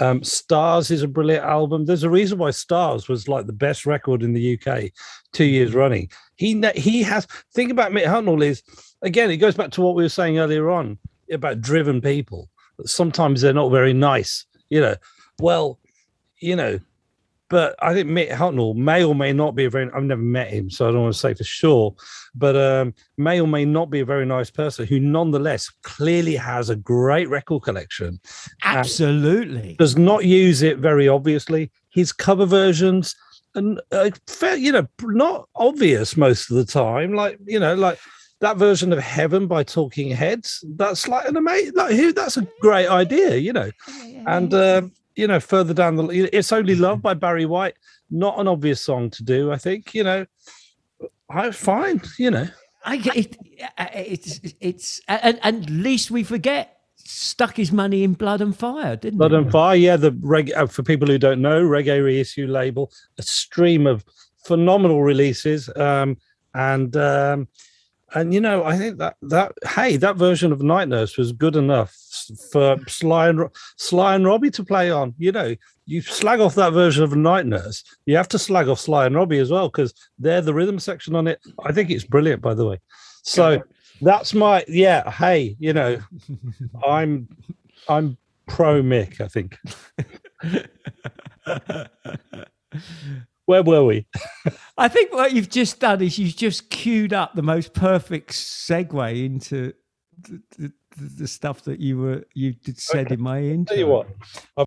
Um, Stars is a brilliant album. There's a reason why Stars was like the best record in the UK two years running. He he has. Think about Mick Hucknall is again. It goes back to what we were saying earlier on about driven people. Sometimes they're not very nice. You know, well, you know, but I think Mick Hucknall may or may not be a very. I've never met him, so I don't want to say for sure. But um, may or may not be a very nice person who, nonetheless, clearly has a great record collection absolutely does not use it very obviously. His cover versions and uh, fair, you know, not obvious most of the time. Like you know, like that version of Heaven by Talking Heads. That's like an amazing. Like who? That's a great idea. You know, and um, you know, further down the, it's only love by Barry White. Not an obvious song to do. I think you know. I fine. You know. I get it, it's it's and, and least we forget stuck his money in blood and fire, didn't Blood he? and Fire, yeah. The reg- uh, for people who don't know, reggae reissue label, a stream of phenomenal releases, um, and um, and you know, I think that that hey, that version of Night Nurse was good enough for Sly and Sly and Robbie to play on. You know, you slag off that version of Night Nurse, you have to slag off Sly and Robbie as well because they're the rhythm section on it. I think it's brilliant, by the way. So that's my yeah. Hey, you know, I'm I'm pro Mick. I think. Where were we? I think what you've just done is you've just queued up the most perfect segue into the, the, the stuff that you were you did said in my intro. Tell you what,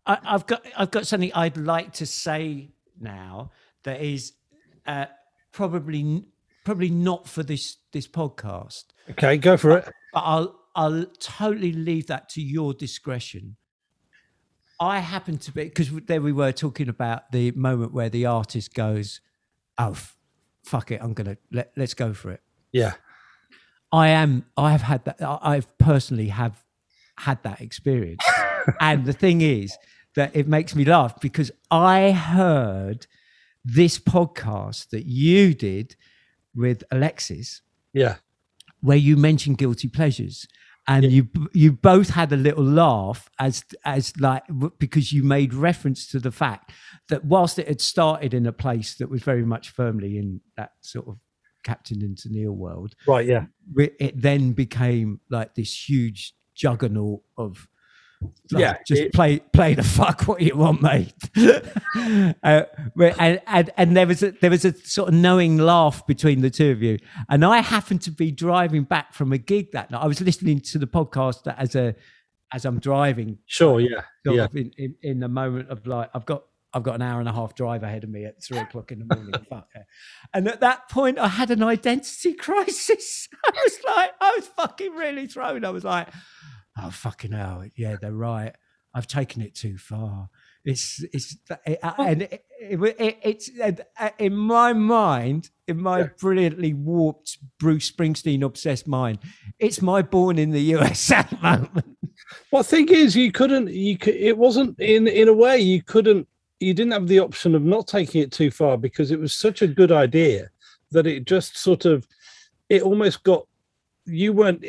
I, I've got I've got something I'd like to say now that is uh, probably probably not for this this podcast, Okay, go for it. but I'll I'll totally leave that to your discretion. I happen to be because there we were talking about the moment where the artist goes, "Oh, f- fuck it, I'm gonna let let's go for it." Yeah. I am. I have had that. I- I've personally have had that experience, and the thing is that it makes me laugh because I heard this podcast that you did with Alexis, Yeah. where you mentioned guilty pleasures, and you you both had a little laugh as as like because you made reference to the fact that whilst it had started in a place that was very much firmly in that sort of Captain and Tennille world, Right. Yeah. it then became like this huge juggernaut of like, Yeah, just it- play play the fuck what you want mate uh, and, and and there was a there was a sort of knowing laugh between the two of you and i happened to be driving back from a gig that night i was listening to the podcast as a as I'm driving. Sure, yeah, yeah. in, in, in the moment of like, I've got I've got an hour and a half drive ahead of me at three o'clock in the morning. Fuck yeah. And at that point, I had an identity crisis. I was like, I was fucking really thrown. I was like, oh fucking hell, yeah, they're right. I've taken it too far. It's it's it, and it, it, it, it's uh, in my mind, in my Yeah. brilliantly warped Bruce Springsteen obsessed mind. It's my born in the USA moment. Well, thing is, you couldn't. You could, it wasn't in in a way you couldn't. You didn't have the option of not taking it too far because it was such a good idea that it just sort of. It almost got. You weren't.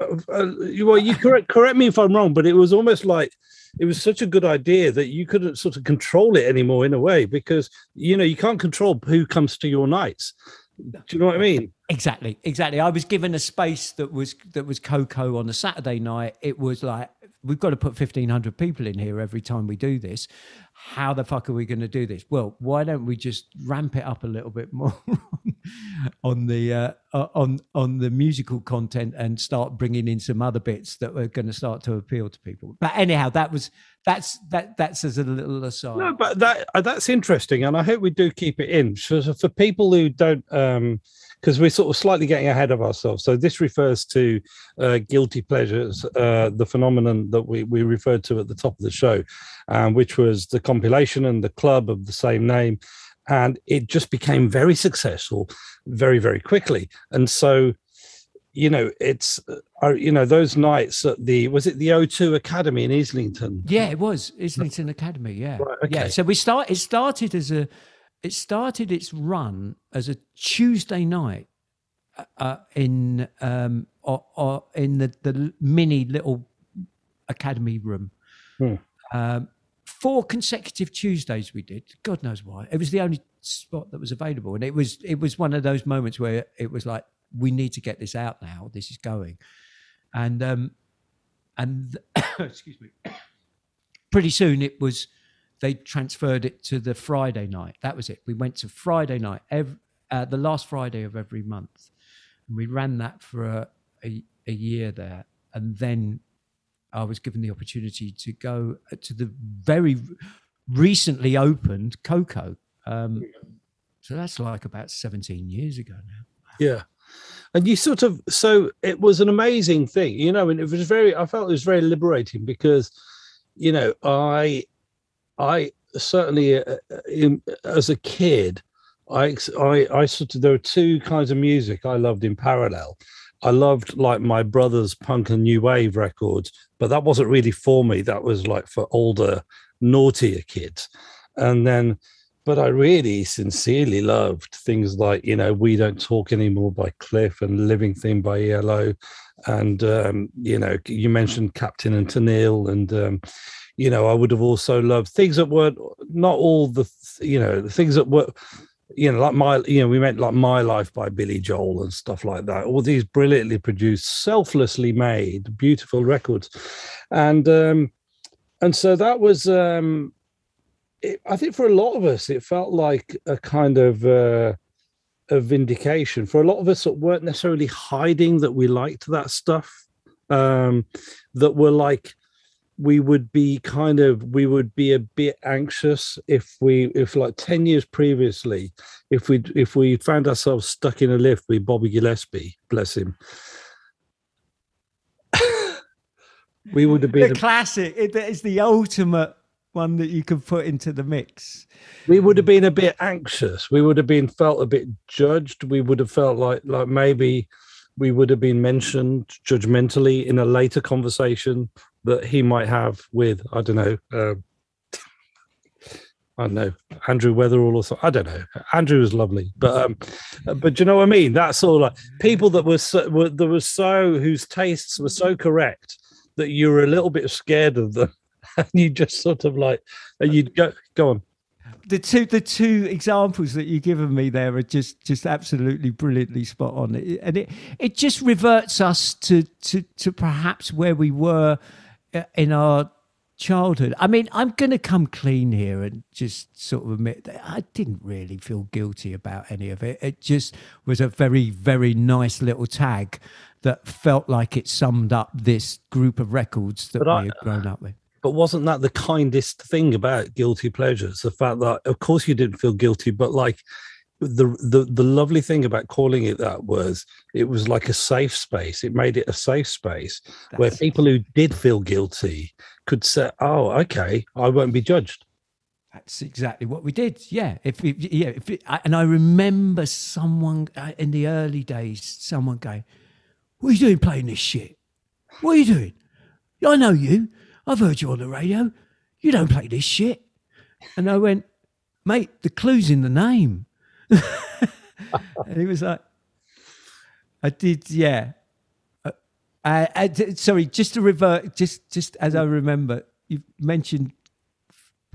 Uh, uh, you well, you correct correct me if I'm wrong, but it was almost like it was such a good idea that you couldn't sort of control it anymore in a way because you know you can't control who comes to your nights. Do you know what I mean? Exactly, exactly. I was given a space that was that was Koko on a Saturday night. It was like we've got to put fifteen hundred people in here every time we do this. How the fuck are we going to do this? Well, why don't we just ramp it up a little bit more on the uh, uh, on on the musical content and start bringing in some other bits that are going to start to appeal to people. But anyhow, that was that's that that's as a little aside. No, but that uh, that's interesting, and I hope we do keep it in for for people who don't, um, because we're sort of slightly getting ahead of ourselves. So this refers to uh, guilty pleasures, uh, the phenomenon that we we referred to at the top of the show, um, which was the compilation and the club of the same name, and it just became very successful, very very quickly, and so. You know, it's uh, you know those nights at the was it the O2 Academy in Islington? Yeah, it was Islington Academy. Yeah, Right, yeah. So we start. It started as a. It started its run as a Tuesday night uh, uh, in um or, or in the the mini little academy room. Hmm. Um, four consecutive Tuesdays we did. God knows why. It was the only spot that was available, and it was it was one of those moments where it was like we need to get this out now. This is going, and um and excuse me pretty soon it was they transferred it to the Friday night. That was it. We went to Friday night, every, uh, the last Friday of every month, and we ran that for a, a, a year there. And then I was given the opportunity to go to the very recently opened Koko. Um, so that's like about 17 years ago now. Yeah. And you sort of so it was an amazing thing, you know, and it was very I felt it was very liberating because you know, I I certainly uh, in, as a kid I I I sort of there were two kinds of music I loved in parallel. I loved like my brother's punk and new wave records, but that wasn't really for me. That was like for older, naughtier kids. And then but I really sincerely loved things like, you know, We Don't Talk Anymore by Cliff and Living Thing by ELO. And, um, you know, you mentioned Captain and Tennille. And, um, you know, I would have also loved things that weren't not all the, you know, the things that were, you know, like my, you know, we meant like My Life by Billy Joel and stuff like that. All these brilliantly produced, selflessly made, beautiful records. And, um, and so that was, um, it, I think for a lot of us, it felt like a kind of uh, a vindication. For a lot of us that weren't necessarily hiding that we liked that stuff, um, that were like we would be kind of we would be a bit anxious if we if like 10 years previously if we if we found ourselves stuck in a lift with bobby gillespie bless him we would have been The classic. It is the ultimate one that you could put into the mix. we would have mm. been a bit anxious we would have been felt a bit judged we would have felt like like maybe we would have been mentioned judgmentally in a later conversation that he might have with i don't know uh, i don't know andrew weatherall or something i don't know. Andrew was lovely but um but you know what i mean? That's all like people that were so were, that were so whose tastes were so correct that you were a little bit scared of them. And you just sort of like and you'd go go on. The two the two examples that you've given me there are just just absolutely brilliantly spot on. And it it just reverts us to to to perhaps where we were in our childhood. I mean, I'm going to come clean here and just sort of admit that I didn't really feel guilty about any of it. It just was a very, very nice little tag that felt like it summed up this group of records that we had grown up with. But wasn't that the kindest thing about guilty pleasures? The fact that, of course, you didn't feel guilty, but like the the the lovely thing about calling it that was it was like a safe space. It made it a safe space where people who did feel guilty could say, "Oh, okay, I won't be judged." That's exactly what we did. Yeah. If yeah, if it, I, and I remember someone uh, in the early days, someone going, "What are you doing playing this shit? What are you doing? I know you. I've heard you on the radio. You don't play this shit." And I went, "Mate, the clue's in the name." And he was like, "I did, yeah." Uh, I, I sorry, just to revert, just just as I remember, you mentioned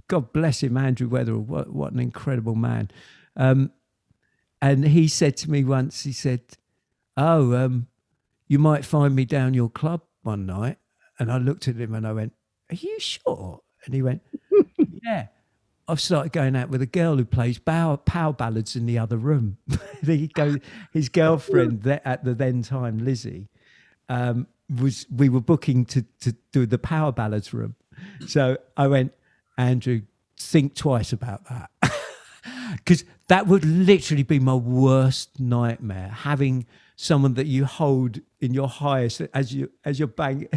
God bless him, Andrew Weatherall. What, what an incredible man. Um, and he said to me once, he said, Oh, um, you might find me down your club one night. And I looked at him and I went, Are you sure? And he went, Yeah. I've started going out with a girl who plays power, power ballads in the other room. he go, his girlfriend at the then time, Lizzie, um, was we were booking to to do the power ballads room. So I went, Andrew, think twice about that. Because that would literally be my worst nightmare, having someone that you hold in your highest as you as you're bang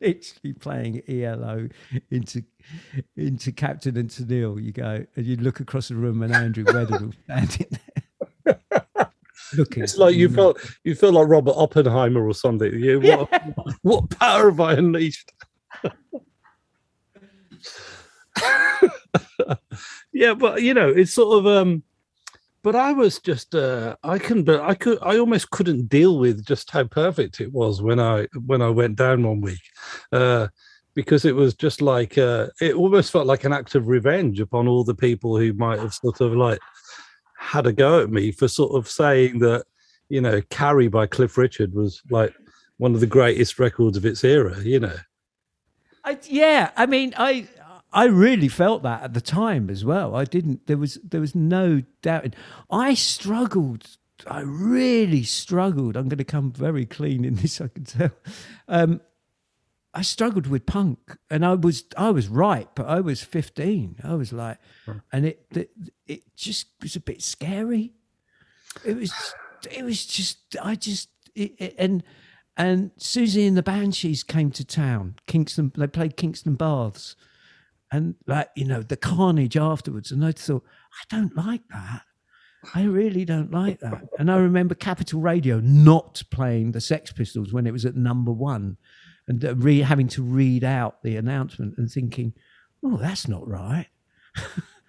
literally playing ELO into into Captain and Tennille. You go and you look across the room and Andrew Weatherall standing there. Looking. It's like you felt you feel like Robert Oppenheimer or something. You what, what power have I unleashed? yeah, but you know, it's sort of um but I was just uh I couldn't but I could I almost couldn't deal with just how perfect it was when I when I went down one week. Uh because it was just like uh it almost felt like an act of revenge upon all the people who might have sort of like had a go at me for sort of saying that, you know, Carrie by Cliff Richard was like one of the greatest records of its era, you know. I, yeah, I mean, I I really felt that at the time as well. I didn't. There was there was no doubt. I struggled. I really struggled. I'm going to come very clean in this. I can tell. Um, I struggled with punk, and I was I was right, but I was 15. I was like, and it it, it just was a bit scary. It was it was just I just it, it- and and Siouxsie and the Banshees came to town. Kingston they played Kingston Baths, and like you know the carnage afterwards. And I thought I don't like that. I really don't like that. And I remember Capital Radio not playing the Sex Pistols when it was at number one, and uh, re- having to read out the announcement and thinking, "Oh, that's not right."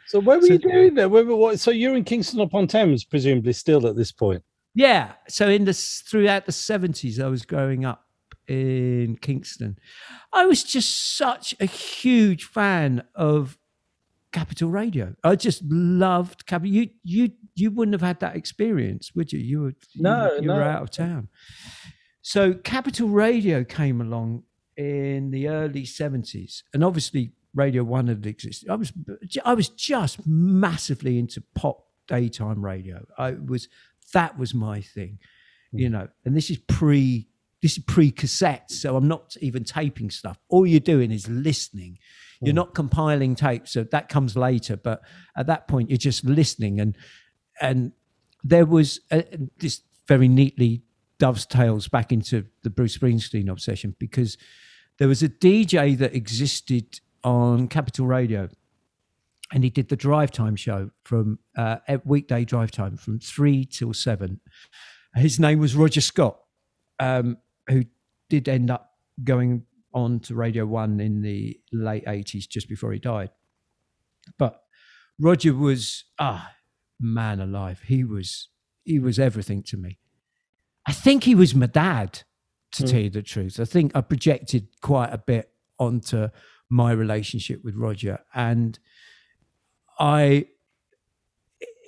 So where were So- you doing there? Where, were- what, so you're in Kingston upon Thames, presumably still at this point. Yeah. So in the throughout the seventies, I was growing up in Kingston. I was just such a huge fan of Capital Radio. I just loved Capital. You you you wouldn't have had that experience, would you? You were No, you were no. out of town. So Capital Radio came along in the early seventies, and obviously Radio One had existed. I was I was just massively into pop daytime radio. I was that was my thing, you hmm. know. And this is pre this is pre cassette, so I'm not even taping stuff. All you're doing is listening. You're not compiling tapes, so that comes later. But at that point, you're just listening, and and there was a, this very neatly dovetails back into the Bruce Springsteen obsession because there was a DJ that existed on Capital Radio, and he did the drive time show from uh, weekday drive time from three till seven. His name was Roger Scott, um, who did end up going on to Radio One in the late eighties, just before he died. But Roger was ah man alive. He was he was everything to me. I think he was my dad, to tell you the truth. I think I projected quite a bit onto my relationship with Roger, and I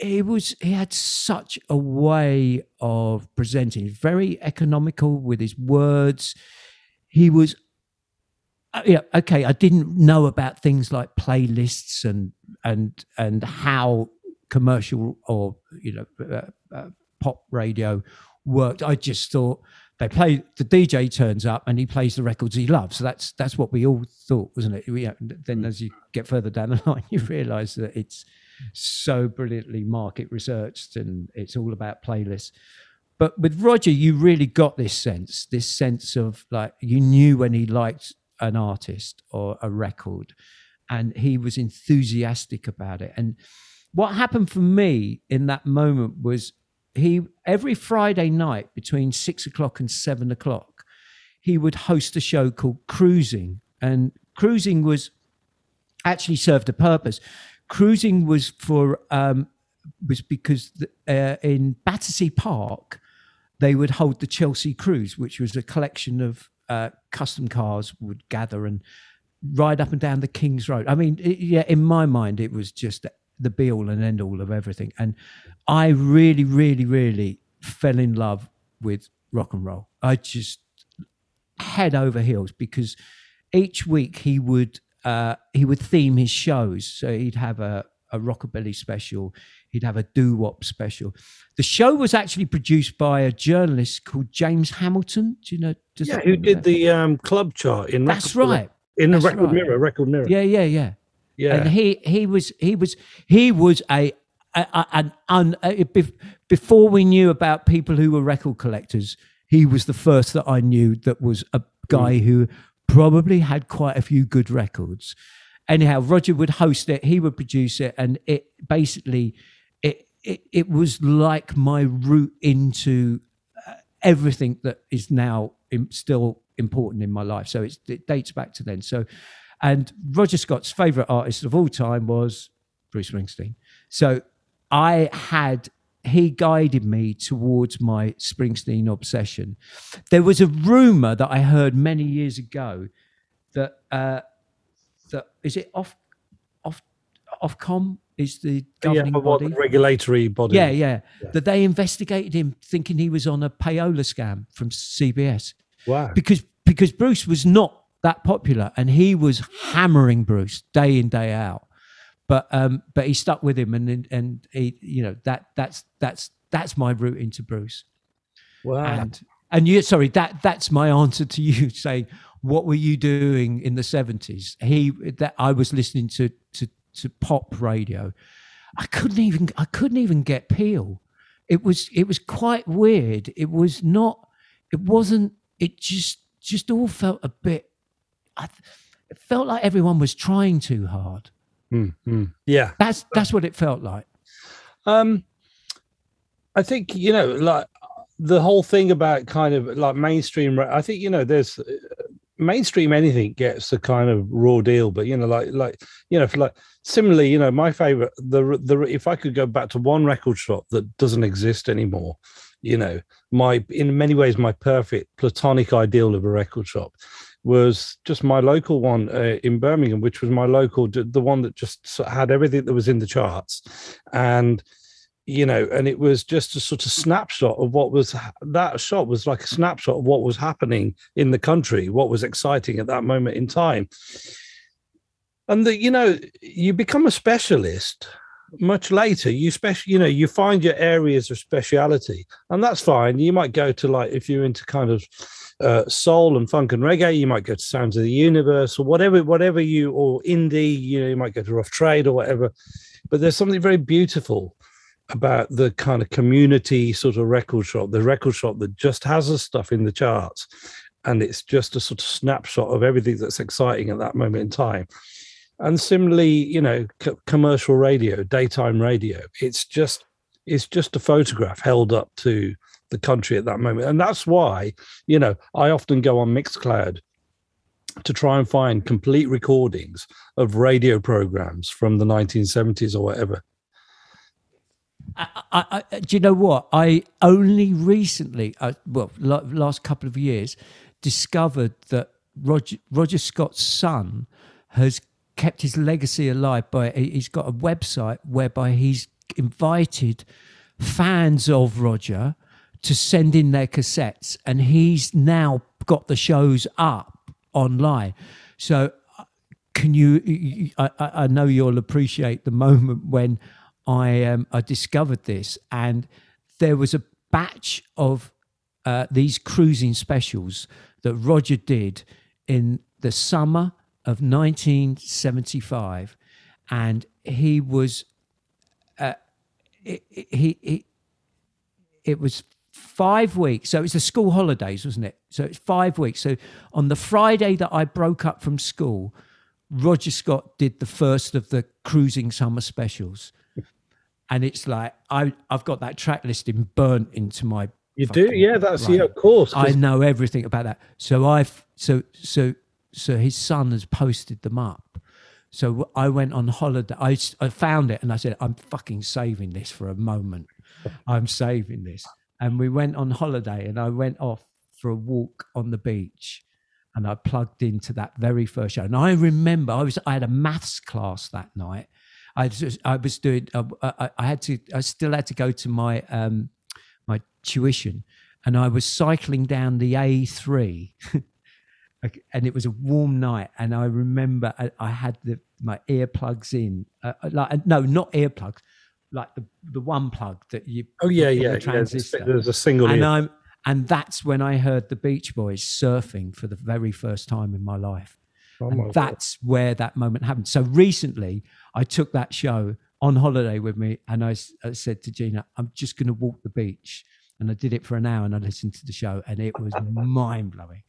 he was he had such a way of presenting very economical with his words he was uh, yeah, okay. I didn't know about things like playlists and and and how commercial or you know uh, uh, pop radio worked. I just thought they play the DJ turns up and he plays the records he loves. So that's that's what we all thought, wasn't it? We, then as you get further down the line, you realise that it's so brilliantly market researched and it's all about playlists. But with Roger, you really got this sense, this sense of like you knew when he liked an artist or a record, and he was enthusiastic about it. And what happened for me in that moment was he every Friday night between six o'clock and seven o'clock, he would host a show called Cruising, and Cruising was actually served a purpose. Cruising was for um, was because the, uh, in Battersea Park they would hold the Chelsea Cruise, which was a collection of uh, custom cars would gather and ride up and down the King's Road. I mean, it, yeah, in my mind, it was just the be all and end all of everything. And I really, really, really fell in love with rock and roll. I just head over heels because each week he would uh, he would theme his shows. So he'd have a, a rockabilly special, he'd have a doo wop special. The show was actually produced by a journalist called James Hamilton. Do you know? yeah, who did the um, club chart in? That's record, right. In the Record right. Mirror, Record Mirror. Yeah, yeah, yeah. Yeah. And he he was he was he was a, a, an un, a, before we knew about people who were record collectors. He was the first that I knew that was a guy mm. who probably had quite a few good records. Anyhow, Roger would host it, he would produce it, and it basically it it, it was like my route into uh, everything that is now still important in my life. So it dates back to then. So, and Roger Scott's favorite artist of all time was Bruce Springsteen. So I had he guided me towards my Springsteen obsession. There was a rumor that I heard many years ago that uh, that is it off off Ofcom is the governing yeah, body, the regulatory body. Yeah, yeah, yeah, That they investigated him, thinking he was on a payola scam from CBS. Wow. Because because Bruce was not that popular, and he was hammering Bruce day in day out but um, but he stuck with him, and and he, you know, that that's that's that's my route into Bruce. Wow. And and you, sorry, that that's my answer to you saying, what were you doing in the seventies? He that I was listening to to to pop radio. I couldn't even I couldn't even get Peel. It was it was quite weird. It was not. It wasn't. It just just all felt a bit. I, it felt like everyone was trying too hard. Mm, mm. Yeah, that's that's what it felt like. Um, I think you know, like the whole thing about kind of like mainstream. I think you know, there's uh, mainstream anything gets a kind of raw deal, but you know, like like you know, for like similarly, you know, my favorite the the if I could go back to one record shop that doesn't exist anymore, you know, my in many ways my perfect platonic ideal of a record shop was just my local one uh, in Birmingham, which was my local, the one that just had everything that was in the charts. And, you know, and it was just a sort of snapshot of what was that shot was like a snapshot of what was happening in the country, what was exciting at that moment in time. And that, you know, you become a specialist much later you special you know you find your areas of speciality and that's fine you might go to like if you're into kind of uh, soul and funk and reggae. You might go to Sounds of the Universe or whatever, whatever you or indie. You know, you might go to Rough Trade or whatever. But there's something very beautiful about the kind of community sort of record shop, the record shop that just has the stuff in the charts, and it's just a sort of snapshot of everything that's exciting at that moment in time. And similarly, you know, c- commercial radio, daytime radio, it's just it's just a photograph held up to the country at that moment. And that's why, you know, I often go on Mixcloud to try and find complete recordings of radio programs from the 1970s or whatever. I, I, do you know what? I only recently, uh, well, last couple of years, discovered that Roger, Roger Scott's son has kept his legacy alive by he's got a website whereby he's invited fans of Roger to send in their cassettes, and he's now got the shows up online. So, uh, can you? I, I know you'll appreciate the moment when I um, I discovered this, and there was a batch of uh, these cruising specials that Roger did in the summer of 1975, and he was uh, he, he, he it was five weeks. So it's the school holidays, wasn't it? So it's five weeks. So on the Friday that I broke up from school, Roger Scott did the first of the cruising summer specials. And it's like I I've got that track listing burnt into my You do? Yeah, that's yeah, of course. I know everything about that. So I've so so so his son has posted them up. So I went on holiday. I, I found it and I said, I'm fucking saving this for a moment. I'm saving this. And we went on holiday and I went off for a walk on the beach and I plugged into that very first show. And I remember I was I had a maths class that night. I just, I was doing uh, I, I had to I still had to go to my um my tuition and I was cycling down the A3 and it was a warm night and I remember I, I had the my earplugs in uh, like no not earplugs like the the one plug that you oh yeah, the yeah. yeah there's a single. and ear. I'm and that's when I heard the Beach Boys surfing for the very first time in my life. Oh my and that's where that moment happened. So recently, I took that show on holiday with me, and I said to Gina, "I'm just going to walk the beach," and I did it for an hour, and I listened to the show, and it was mind blowing.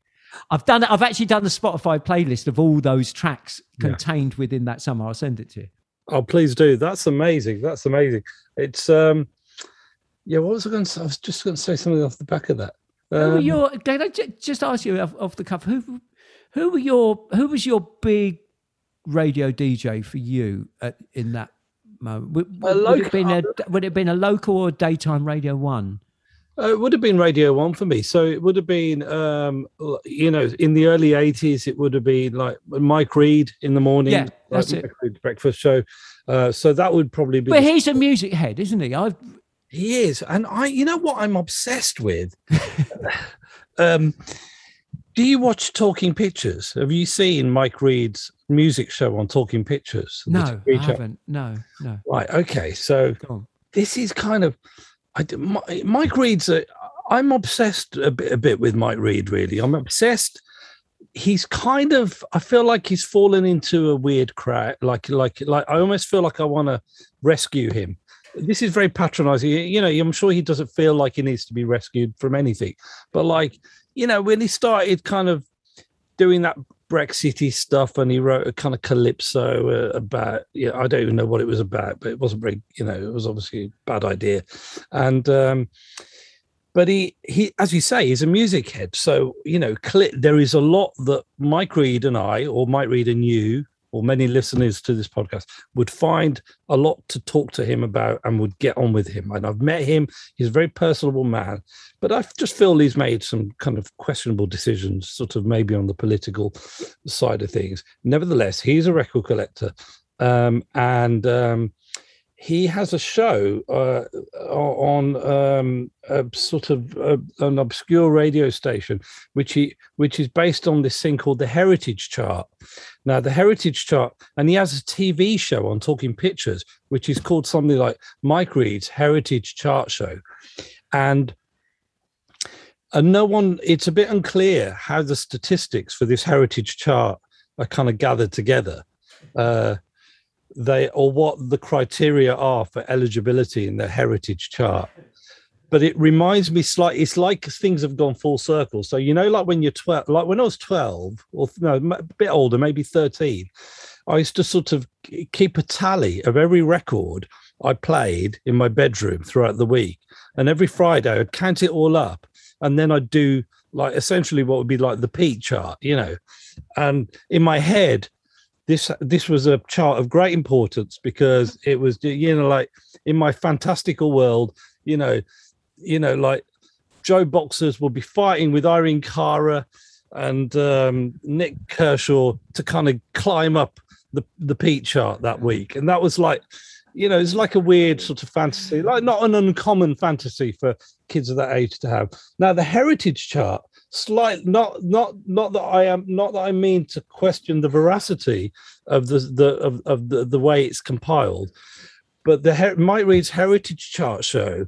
I've done. I've actually done the Spotify playlist of all those tracks Yeah. contained within that summer. I'll send it to you. Oh, please do. That's amazing. That's amazing. It's um, yeah. What was I going to say? I was just going to say something off the back of that. who were Um, your? Can I just ask you off, off the cuff? Who, who were your? Who was your big radio DJ for you at, in that moment? Would, A would, it been a, would it have been a local or daytime Radio One? Uh, it would have been Radio One for me. So it would have been, um, you know, in the early '80s, it would have been like Mike Read in the morning. Yeah, like that's it. Breakfast show. Uh, so that would probably be. But he's a music head, isn't he? I've he is, and I, you know, what I'm obsessed with. um, do you watch Talking Pictures? Have you seen Mike Read's music show on Talking Pictures? No, I haven't. No, no. Right. Okay. So this is kind of I, Mike Read's a, I'm obsessed a bit, a bit with Mike Read really. I'm obsessed. He's kind of I feel like he's fallen into a weird crack like like like I almost feel like I want to rescue him. This is very patronizing. You know I'm sure he doesn't feel like he needs to be rescued from anything. But like you know when he started kind of doing that Brexity stuff, and he wrote a kind of calypso uh, about. Yeah, I don't even know what it was about, but it wasn't very. You know, it was obviously a bad idea, and. um but he, he, as you say, he's a music head. So you know, cl- there is a lot that Mike Read and I, or Mike Read and you, or many listeners to this podcast, would find a lot to talk to him about and would get on with him. And I've met him; he's a very personable man but I just feel he's made some kind of questionable decisions, sort of maybe on the political side of things. Nevertheless, he's a record collector, um, and um, he has a show uh, on um, a sort of an obscure radio station, which he which is based on this thing called the Heritage Chart. Now, the Heritage Chart, and he has a TV show on Talking Pictures, which is called something like Mike Read's Heritage Chart Show, and and no one it's a bit unclear how the statistics for this heritage chart are kind of gathered together uh they or what the criteria are for eligibility in the heritage chart. But it reminds me slightly it's like things have gone full circle. So you know like when you're 12 like when i was 12 or no a bit older maybe 13 i used to sort of keep a tally of every record i played in my bedroom throughout the week. And every friday i'd count it all up and then I'd do like essentially what would be like the peak chart, you know. And in my head, this this was a chart of great importance because it was you know like in my fantastical world, you know, you know like JoBoxers will be fighting with Irene Cara and um, Nik Kershaw to kind of climb up the the peak chart that week, and that was like you know, it's like a weird sort of fantasy, like not an uncommon fantasy for kids of that age to have. Now, the heritage chart, slight, not not not that I am not that I mean to question the veracity of the the of, of the, the way it's compiled, but the Her- Mike Read's heritage chart show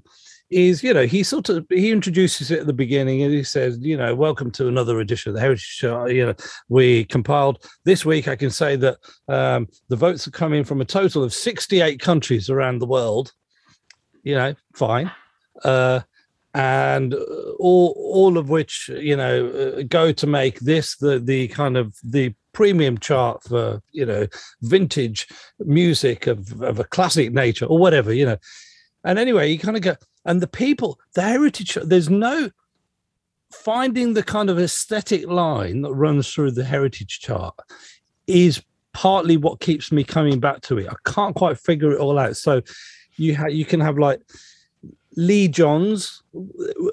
is you know he sort of he introduces it at the beginning and he says you know welcome to another edition of the heritage show you know we compiled. This week i can say that um, the votes are coming from a total of 68 countries around the world. You know fine. Uh, and all all of which you know uh, go to make this the the kind of the premium chart for you know vintage music of, of a classic nature or whatever you know and anyway you kind of go and the people, the heritage, there's no finding the kind of aesthetic line that runs through the heritage chart is partly what keeps me coming back to it. I can't quite figure it all out. So you ha- you can have like Lee Johns,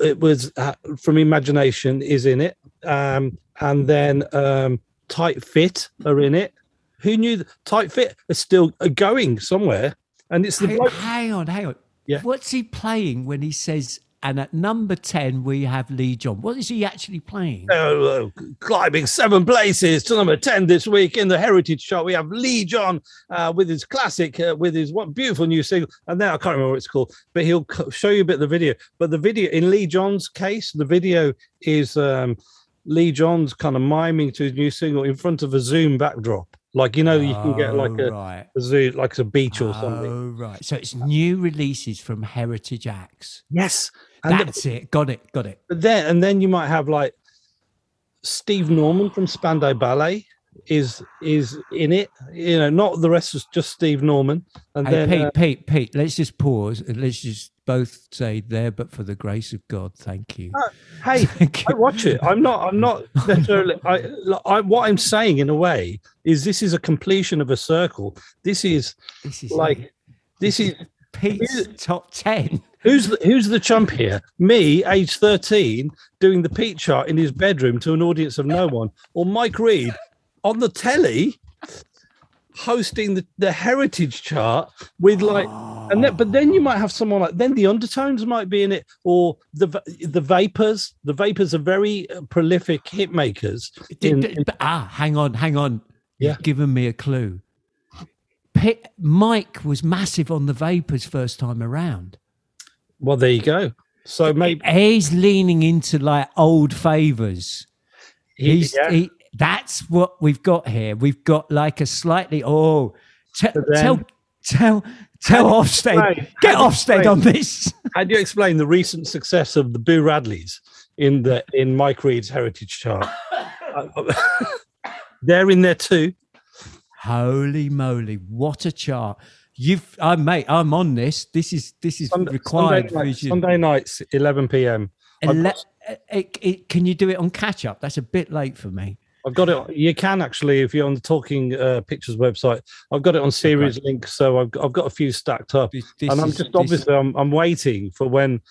it was uh, from Imagination is in it, um, and then um, Tight Fit are in it. Who knew that Tight Fit are still going somewhere? And it's the hang, bloke- hang on, hang on. Yeah. What's he playing when he says, and at number 10, we have Lee John? What is he actually playing? Uh, climbing seven places to number 10 this week in the Heritage Chart. We have Lee John uh, with his classic, uh, with his one beautiful new single. And then I can't remember what it's called, but he'll show you a bit of the video. But the video, in Lee John's case, the video is um, Lee John's kind of miming to his new single in front of a Zoom backdrop. Like, you know, you can get like a, right. a zoo, like a beach or something. Oh, right. So it's new releases from Heritage Acts. Yes. And the- That's it. Got it. Got it. But then and then you might have like Steve Norman from Spandau Ballet is is in it. You know, not the rest is just Steve Norman. And Hey, then Pete, uh, Pete, Pete, let's just pause and let's just both say there, but for the grace of God, thank you. hey, Thank I you. watch it. I'm not. I'm not necessarily. I, I. What I'm saying in a way is this is a completion of a circle. This is This is like this is Pete's top 10. Who's the, who's the chump here? Me, age 13, doing the Pete chart in his bedroom to an audience of no one, or Mike Read on the telly hosting the, the heritage chart with like and then but then you might have someone like then the undertones might be in it or the the vapors the vapors are very uh, prolific hit makers in, ah, hang on, hang on. Yeah. You've given me a clue. Pete, Mike was massive on the Vapors first time around. Well there you go so maybe He's leaning into like old favors. he- He's yeah. he, that's what we've got here. We've got like a slightly oh then- tell tell tell Ofsted explain- get Ofsted on this. How do you explain the recent success of the Boo Radleys in the in Mike Read's heritage chart? They're in there too. Holy moly! What a chart! You've, I mate, I'm on this. This is this is Sunday, required Sunday, night- Sunday nights, 11 p.m. Ele- got- it- it- can you do it on catch up? That's a bit late for me. I've got it. You can actually, if you're on the Talking uh, Pictures website, I've got it on series link. So I've, I've got a few stacked up. This, this and I'm just obviously I'm, I'm waiting for when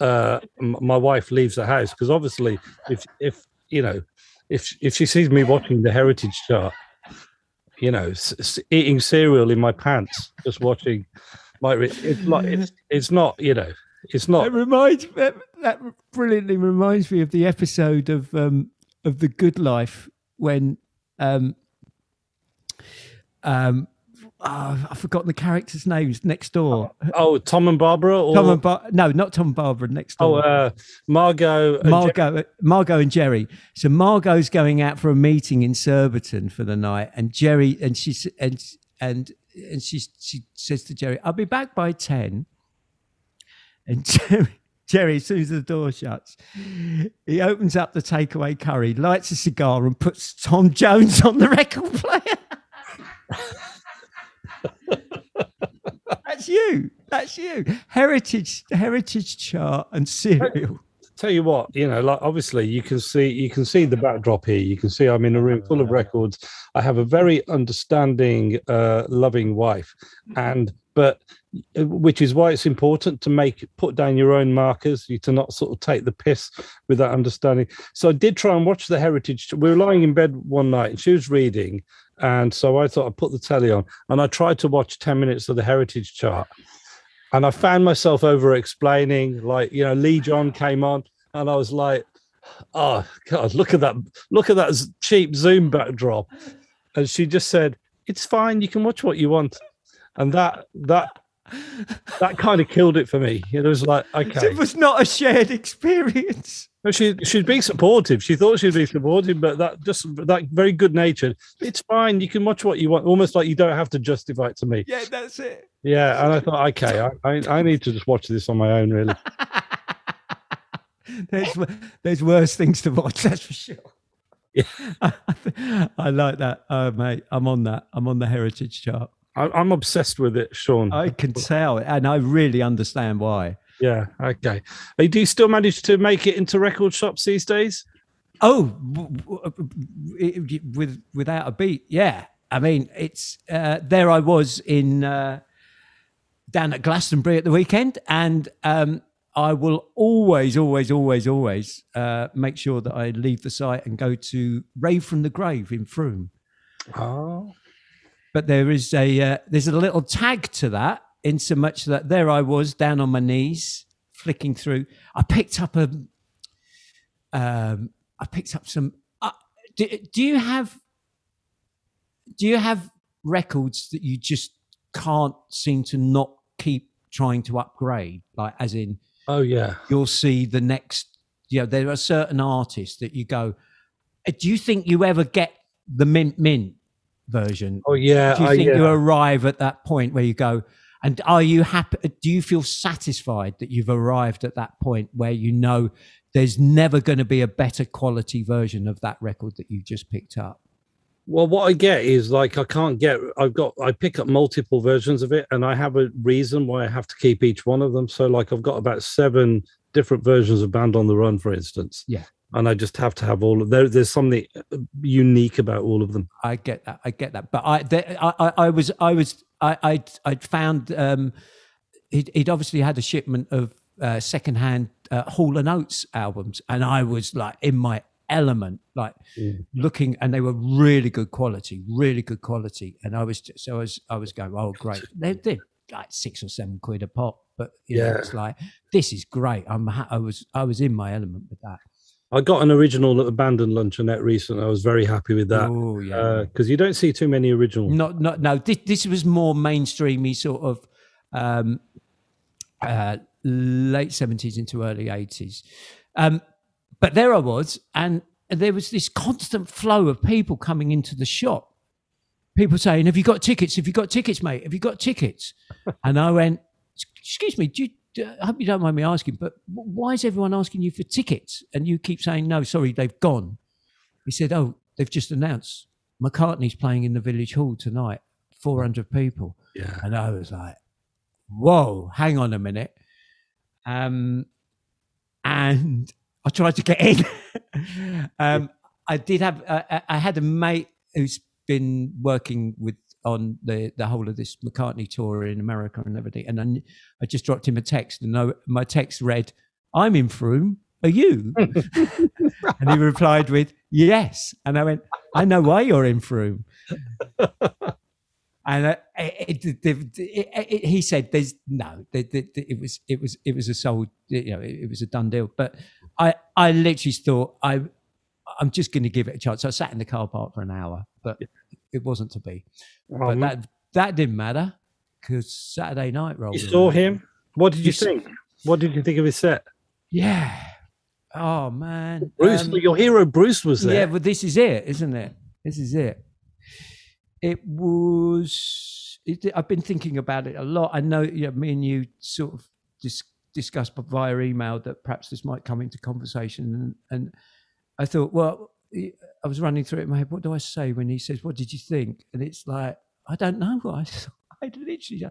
uh, m- my wife leaves the house because obviously if if you know if if she sees me watching the heritage chart, you know, s- eating cereal in my pants, just watching my it's like it's it's not you know it's not That reminds that, that brilliantly reminds me of the episode of um, of the Good Life when um, um, oh, I've forgotten the characters' names next door. oh Tom and Barbara or Tom and Bar- no, not Tom and Barbara. Next oh door. uh, Margot Margot, Margot and Jerry. So Margot's going out for a meeting in Surbiton for the night, and Jerry and she and and and she she says to Jerry, "I'll be back by 10. And Jerry, Jerry, as soon as the door shuts, he opens up the takeaway curry, lights a cigar, and puts Tom Jones on the record player. That's you. That's you. Heritage, heritage chart and cereal. tell you what you know like obviously you can see you can see the backdrop here you can see i'm in a room full of records i have a very understanding uh loving wife and but uh, which is why it's important to make put down your own markers you to not sort of take the piss with that understanding so i did try and watch the heritage we were lying in bed one night and she was reading And so I thought I'd put the telly on and I tried to watch 10 minutes of the heritage chart. And I found myself over explaining, like, you know, Lee John came on and I was like, oh God, look at that, look at that cheap Zoom backdrop. And she just said, It's fine, you can watch what you want. And that that that kind of killed it for me. It was like, okay. It was not a shared experience. No, she she'd be supportive. She thought she'd be supportive, but that just that very good natured. It's fine. You can watch what you want. Almost like you don't have to justify it to me. Yeah, that's it. Yeah, and I thought, okay, I I, I need to just watch this on my own, really. there's there's worse things to watch. That's for sure. Yeah, I like that, oh, mate. I'm on that. I'm on the heritage chart. I'm obsessed with it, Sean. I can tell, and I really understand why. Yeah. Okay. Do you still manage to make it into record shops these days? Oh, with without a beat. Yeah. I mean, it's uh, there. I was in uh, down at Glastonbury at the weekend, and um, I will always, always, always, always uh, make sure that I leave the site and go to Rave from the Grave in Frome. Oh. But there is a uh, there's a little tag to that in so much that there I was down on my knees, flicking through. I picked up a, um, I picked up some. Uh, do, do you have, do you have records that you just can't seem to not keep trying to upgrade? Like, as in, oh yeah, you'll see the next. You know, there are certain artists that you go. Uh, do you think you ever get the mint mint version? Oh yeah, do you think yeah. you arrive at that point where you go? And are you happy? Do you feel satisfied that you've arrived at that point where you know there's never going to be a better quality version of that record that you've just picked up? Well, what I get is like I can't get. I've got. I pick up multiple versions of it, and I have a reason why I have to keep each one of them. So, like, I've got about seven different versions of Band on the Run, for instance. Yeah. And I just have to have all of there. There's something uh, unique about all of them. I get that. I get that. But I, there, I, I was, I was I, I'd, I'd found um, he'd, he'd, obviously had a shipment of uh, secondhand uh, Hall and Oates albums, and I was like in my element, like mm. looking, and they were really good quality, really good quality. And I was just, so I was I was going, oh great, they did like six or seven quid a pop, but yeah, know, it's like this is great. I'm I was I was in my element with that. I got an original abandoned luncheonette recently. I was very happy with that. Oh yeah, because uh, you don't see too many originals. Not, not no. This, this was more mainstreamy, sort of um, uh, late seventies into early eighties. Um, but there I was, and there was this constant flow of people coming into the shop. People saying, "Have you got tickets? Have you got tickets, mate? Have you got tickets?" and I went, "Excuse me, do you, I hope you don't mind me asking, but why is everyone asking you for tickets? And you keep saying, no, sorry, they've gone. He said, oh, they've just announced McCartney's playing in the Village Hall tonight, 400 people. Yeah. And I was like, whoa, hang on a minute. Um, and I tried to get in. um, I did have, uh, I had a mate who's been working with on the the whole of this McCartney tour in America and everything. And then I just dropped him a text, and I, my text read, "I'm in Frome. Are you?" and he replied with, "Yes." And I went, "I know why you're in Frome." and uh, it, it, it, he said, "There's no." it was it was it was a sold, you know, it, was a done deal. But I I literally thought I I'm just going to give it a chance. So I sat in the car park for an hour, but it wasn't to be. but um, that that didn't matter because Saturday night rolled. You saw him. What did you, you think? Saw... What did you think of his set? Yeah. Oh man, Bruce, um, your hero Bruce was there. Yeah, but this is it, isn't it? This is it. It was. It, I've been thinking about it a lot. I know, yeah, me and you sort of dis- discussed via email that perhaps this might come into conversation, and, and I thought, well, I was running through it in my head. What do I say when he says, "What did you think?" And it's like I don't know. I, I literally,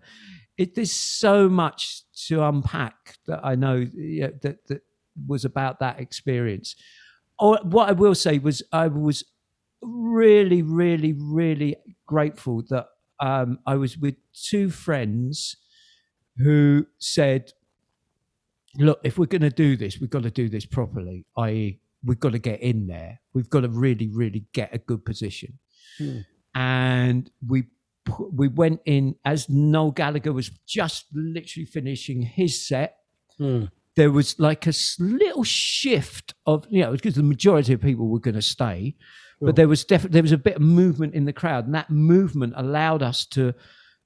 it, there's so much to unpack that I know that that was about that experience. Or what I will say was, I was really, really, really grateful that um, I was with two friends who said, "Look, if we're going to do this, we've got to do this properly." I.e., we've got to get in there. We've got to really, really get a good position. Hmm. and we we went in as Noel Gallagher was just literally finishing his set. Hmm. There was like a little shift of you know because the majority of people were going to stay, Sure. but there was definitely there was a bit of movement in the crowd, and that movement allowed us to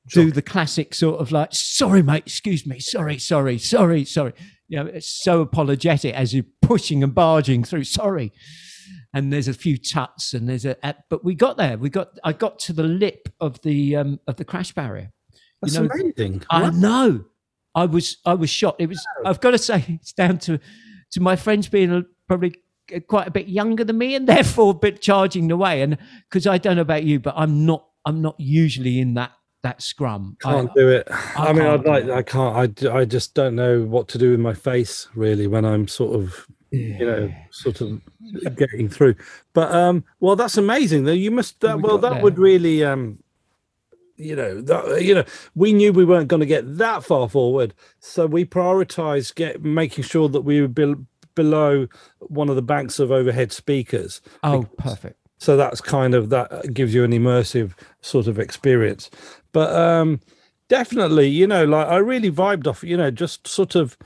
do the classic sort of like, sorry, mate, excuse me, sorry, sorry, sorry, sorry. You know, it's so apologetic as you're pushing and barging through, sorry. And there's a few tuts and there's a, but we got there. We got, I got to the lip of the, um, of the crash barrier. That's know, amazing. I Wow. know. I was, I was shocked. It was, I've got to say, it's down to, to my friends being a, probably quite a bit younger than me and therefore a bit charging the way. And because I don't know about you, but I'm not, I'm not usually in that, that scrum. I- Can't do it. I, mean, I'd like. I can't. I, I just don't know what to do with my face really when I'm sort of, you know, sort of getting through. But um, well, that's amazing. Though you must. That, We well, that would really um, you know, that, you know, we knew we weren't going to get that far forward, so we prioritized get making sure that we were bel below one of the banks of overhead speakers. Oh, perfect. so that's kind of that gives you an immersive sort of experience but um definitely you know like i really vibed off you know just sort of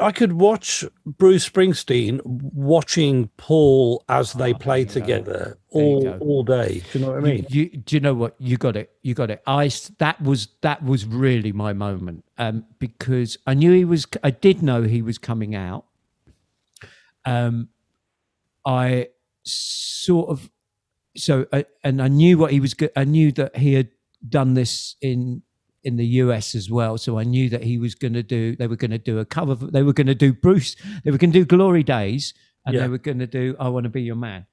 i could watch bruce springsteen watching paul as they Oh, play go. together all all day do you know what i mean You, do you know what? You got it. You got it. I that was that was really my moment um, because I knew he was. I did know he was coming out. Um, I sort of so I, and I knew what he was. I knew that he had done this in in the US as well. So I knew that he was going to do. They were going to do a cover. They were going to do Bruce. They were going to do Glory Days, and Yeah. they were going to do I Want to Be Your Man.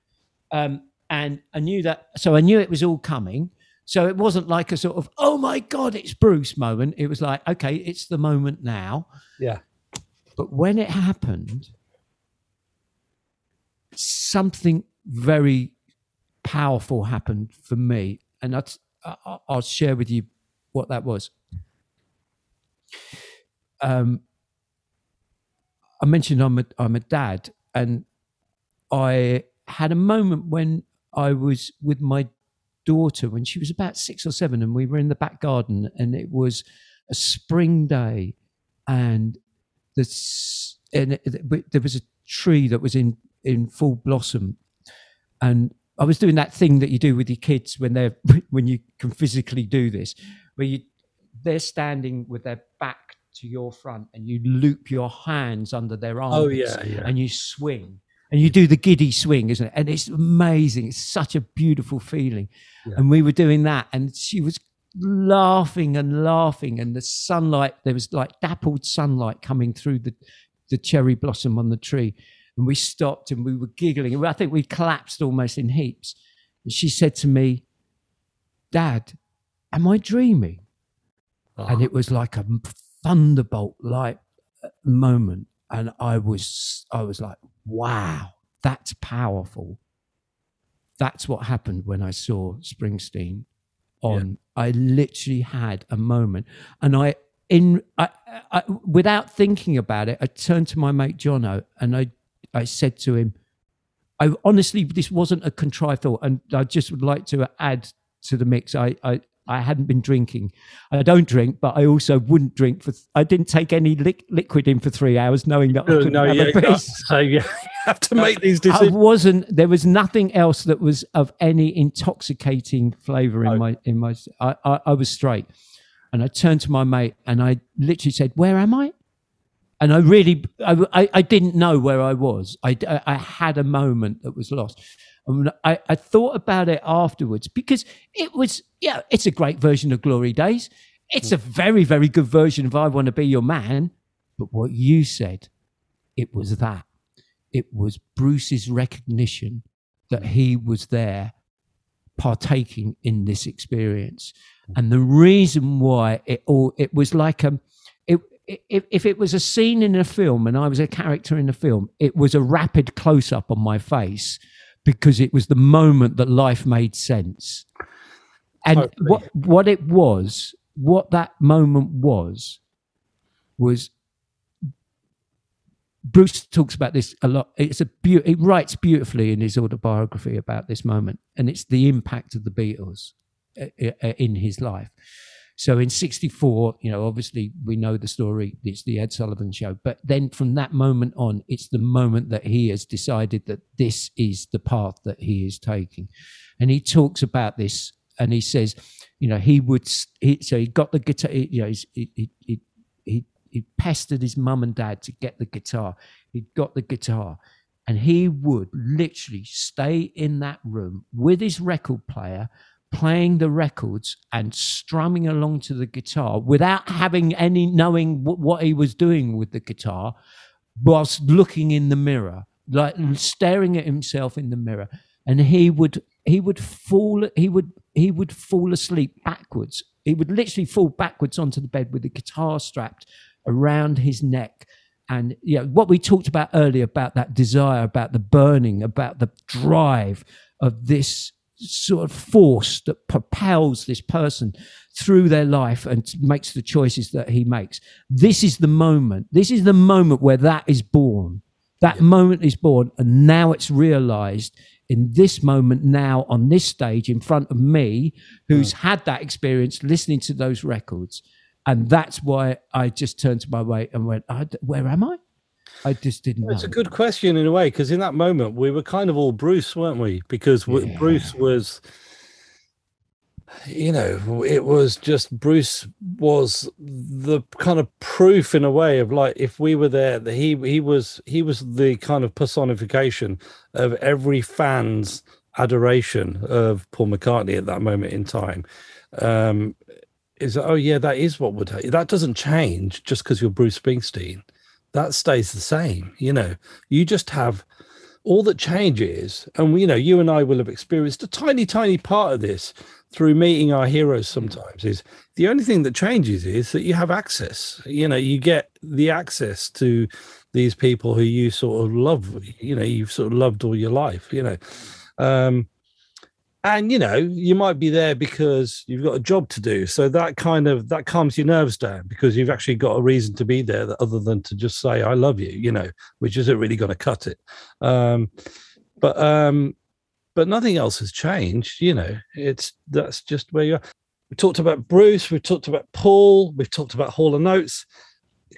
Um, and I knew that. So I knew it was all coming. So it wasn't like a sort of oh my god, it's Bruce moment. It was like okay, it's the moment now. yeah But when it happened, something very powerful happened for me, and that's, I'll share with you what that was. Um, I mentioned I'm a I'm a dad, and I had a moment when I was with my daughter when she was about six or seven, and we were in the back garden, and it was a spring day, and the and it, there was a tree that was in in full blossom, and I was doing that thing that you do with your kids when they're when you can physically do this, where you they're standing with their back to your front, and you loop your hands under their arms oh yeah yeah and you swing and you do the giddy swing, isn't it? And it's amazing. It's such a beautiful feeling. Yeah. And we were doing that, and she was laughing and laughing, and the sunlight there was like dappled sunlight coming through the the cherry blossom on the tree, and we stopped and we were giggling. And I think we collapsed almost in heaps. And she said to me, "Dad, am I dreaming?" and ah. it was like a thunderbolt like moment and i was i was like wow that's powerful that's what happened when i saw springsteen on i literally had a moment and i in I, I without thinking about it i turned to my mate jono and i i said to him i honestly this wasn't a contrived thought and i just would like to add to the mix i i I hadn't been drinking. I don't drink, but I also wouldn't drink for. I didn't take any lic- liquid in for three hours, knowing that I Uh, couldn't no have yeah a piece. so yeah you have to make these I decisions wasn't. There was nothing else that was of any intoxicating flavour in Oh. my in my. I, I I was straight, and I turned to my mate and I literally said, "Where am I?" And I really, I, I, didn't know where I was. I, I, had a moment that was lost. And I, I thought about it afterwards because it was, yeah, it's a great version of Glory Days. It's a very, very good version of I Want to Be Your Man. But what you said, it was that. It was Bruce's recognition that he was there partaking in this experience. And the reason why it all, it was like a, it, if, if it was a scene in a film and I was a character in the film, it was a rapid close up on my face because it was the moment that life made sense. And what what it was, what that moment was, was Bruce talks about this a lot. It's a be- he writes beautifully in his autobiography about this moment, and it's the impact of the Beatles uh, uh, in his life. So in '64, you know, obviously we know the story. It's the Ed Sullivan Show, but then from that moment on, it's the moment that he has decided that this is the path that he is taking, and he talks about this, and he says, you know, he would. He, so he got the guitar. You know, he, he, he, he he pestered his mum and dad to get the guitar. He got the guitar, and he would literally stay in that room with his record player, playing the records and strumming along to the guitar without having any knowing what he was doing with the guitar, whilst looking in the mirror, like mm. staring at himself in the mirror. And he would he would fall he would he would fall asleep backwards. He would literally fall backwards onto the bed with the guitar strapped around his neck. And you know, what we talked about earlier about that desire, about the burning, about the drive of this sort of force that propels this person through their life and makes the choices that he makes. This is the moment. This is the moment where that is born. That yeah. moment is born, and now it's realized in this moment now on this stage in front of me who's yeah. had that experience listening to those records and that's why I just turned to my right and went, "Where am I?" I just didn't. It's a good question in a way because in that moment we were kind of all Bruce, weren't we? Because yeah. Bruce was, you know, it was just Bruce was the kind of proof in a way of like if we were there, that he he was he was the kind of personification of every fan's adoration of Paul McCartney at that moment in time. Um, is oh yeah that is what would that doesn't change just because you're bruce springsteen that stays the same you know. You just have all that changes and you know you and i will have experienced a tiny tiny part of this through meeting our heroes sometimes is the only thing that changes is that you have access. You know you get the access to these people who you sort of love you know you've sort of loved all your life you know. Um and you know you might be there because you've got a job to do. So that kind of that calms your nerves down because you've actually got a reason to be there other than to just say i love you you know which isn't really going to cut it. Um but um but nothing else has changed you know. It's that's just where you are. We talked about bruce we've talked about paul we've talked about hall and oates.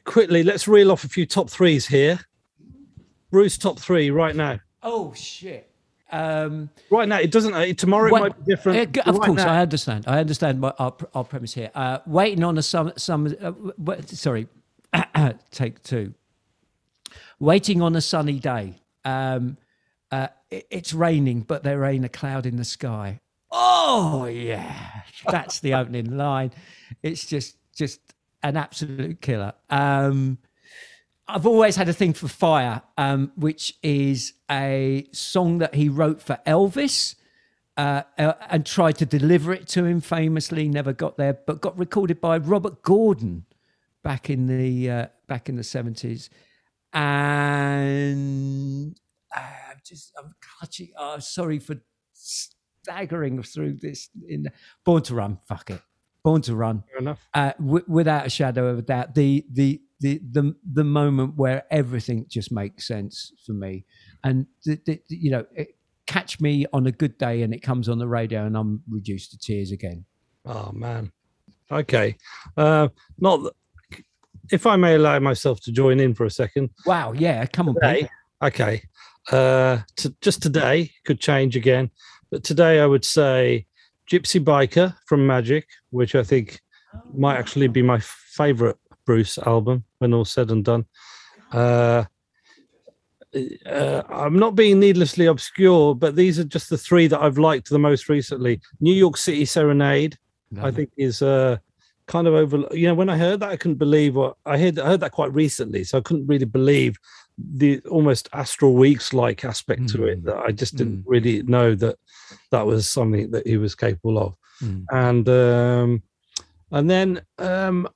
Quickly let's reel off a few top threes here. Bruce top three right now. Oh shit um, right now, it doesn't. Uh, tomorrow it might be different. Uh, of right course, now. I understand. I understand my, our, our premise here. Uh, waiting on a some some. Uh, sorry, take two. Waiting on a sunny day. Um, uh, it, it's raining, but there ain't a cloud in the sky. Oh yeah, that's the opening line. It's just just an absolute killer. Um, I've always had a thing for Fire, um, which is a song that he wrote for Elvis uh, uh, and tried to deliver it to him famously, never got there, but got recorded by Robert Gordon back in the uh, back in the seventies. And uh, I'm just I'm clutching. Oh, sorry for staggering through this. In Born to Run, fuck it. Born to Run. Fair enough. Uh, w- without a shadow of a doubt, the the the the the moment where everything just makes sense for me, and the, the, you know, it, catch me on a good day and it comes on the radio and I'm reduced to tears again. Oh man, okay, uh, not if I may allow myself to join in for a second. Wow, yeah, come on, today, okay. Uh, to, just today could change again, but today I would say Gypsy Biker from Magic, which I think might actually be my favorite Bruce album when all said and done. Uh, uh, I'm not being needlessly obscure, but these are just the three that I've liked the most recently. New York City Serenade, no. I think, is uh, kind of over. You know, when I heard that, I couldn't believe what I heard. I heard that quite recently, so I couldn't really believe the almost Astral Weeks like aspect mm. to it. Hmm. That I just didn't mm. really know that that was something that he was capable of. Mm. And um, and then um,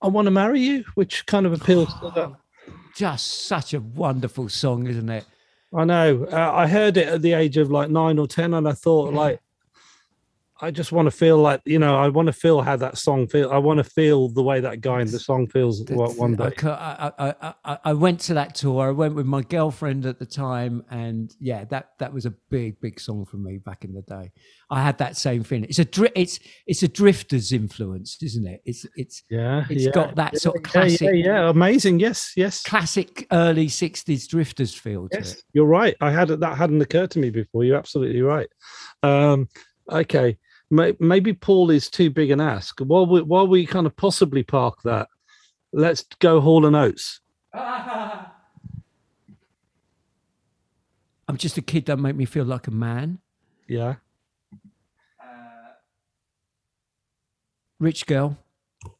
I Want to Marry You, which kind of appeals to that. Just such a wonderful song, isn't it? I know. Uh, I heard it at the age of like nine or 10, and I thought, yeah. like, I just want to feel like you know. I want to feel how that song feels. I want to feel the way that guy in the song feels one day. I, I, I, I went to that tour. I went with my girlfriend at the time, and yeah, that that was a big, big song for me back in the day. I had that same feeling. It's a dri- it's it's a Drifter's influence, isn't it? It's it's Yeah, it's yeah, got that sort of classic, Yeah, yeah, amazing. Yes, yes, classic early '60s Drifters feel to yes. it. You're right. I had that hadn't occurred to me before. You're absolutely right. Um, okay, maybe Paul is too big an ask. While we while we kind of possibly park that, let's go Hall and Oates. I'm just a kid. Don't make me feel like a man. Yeah, uh, Rich girl,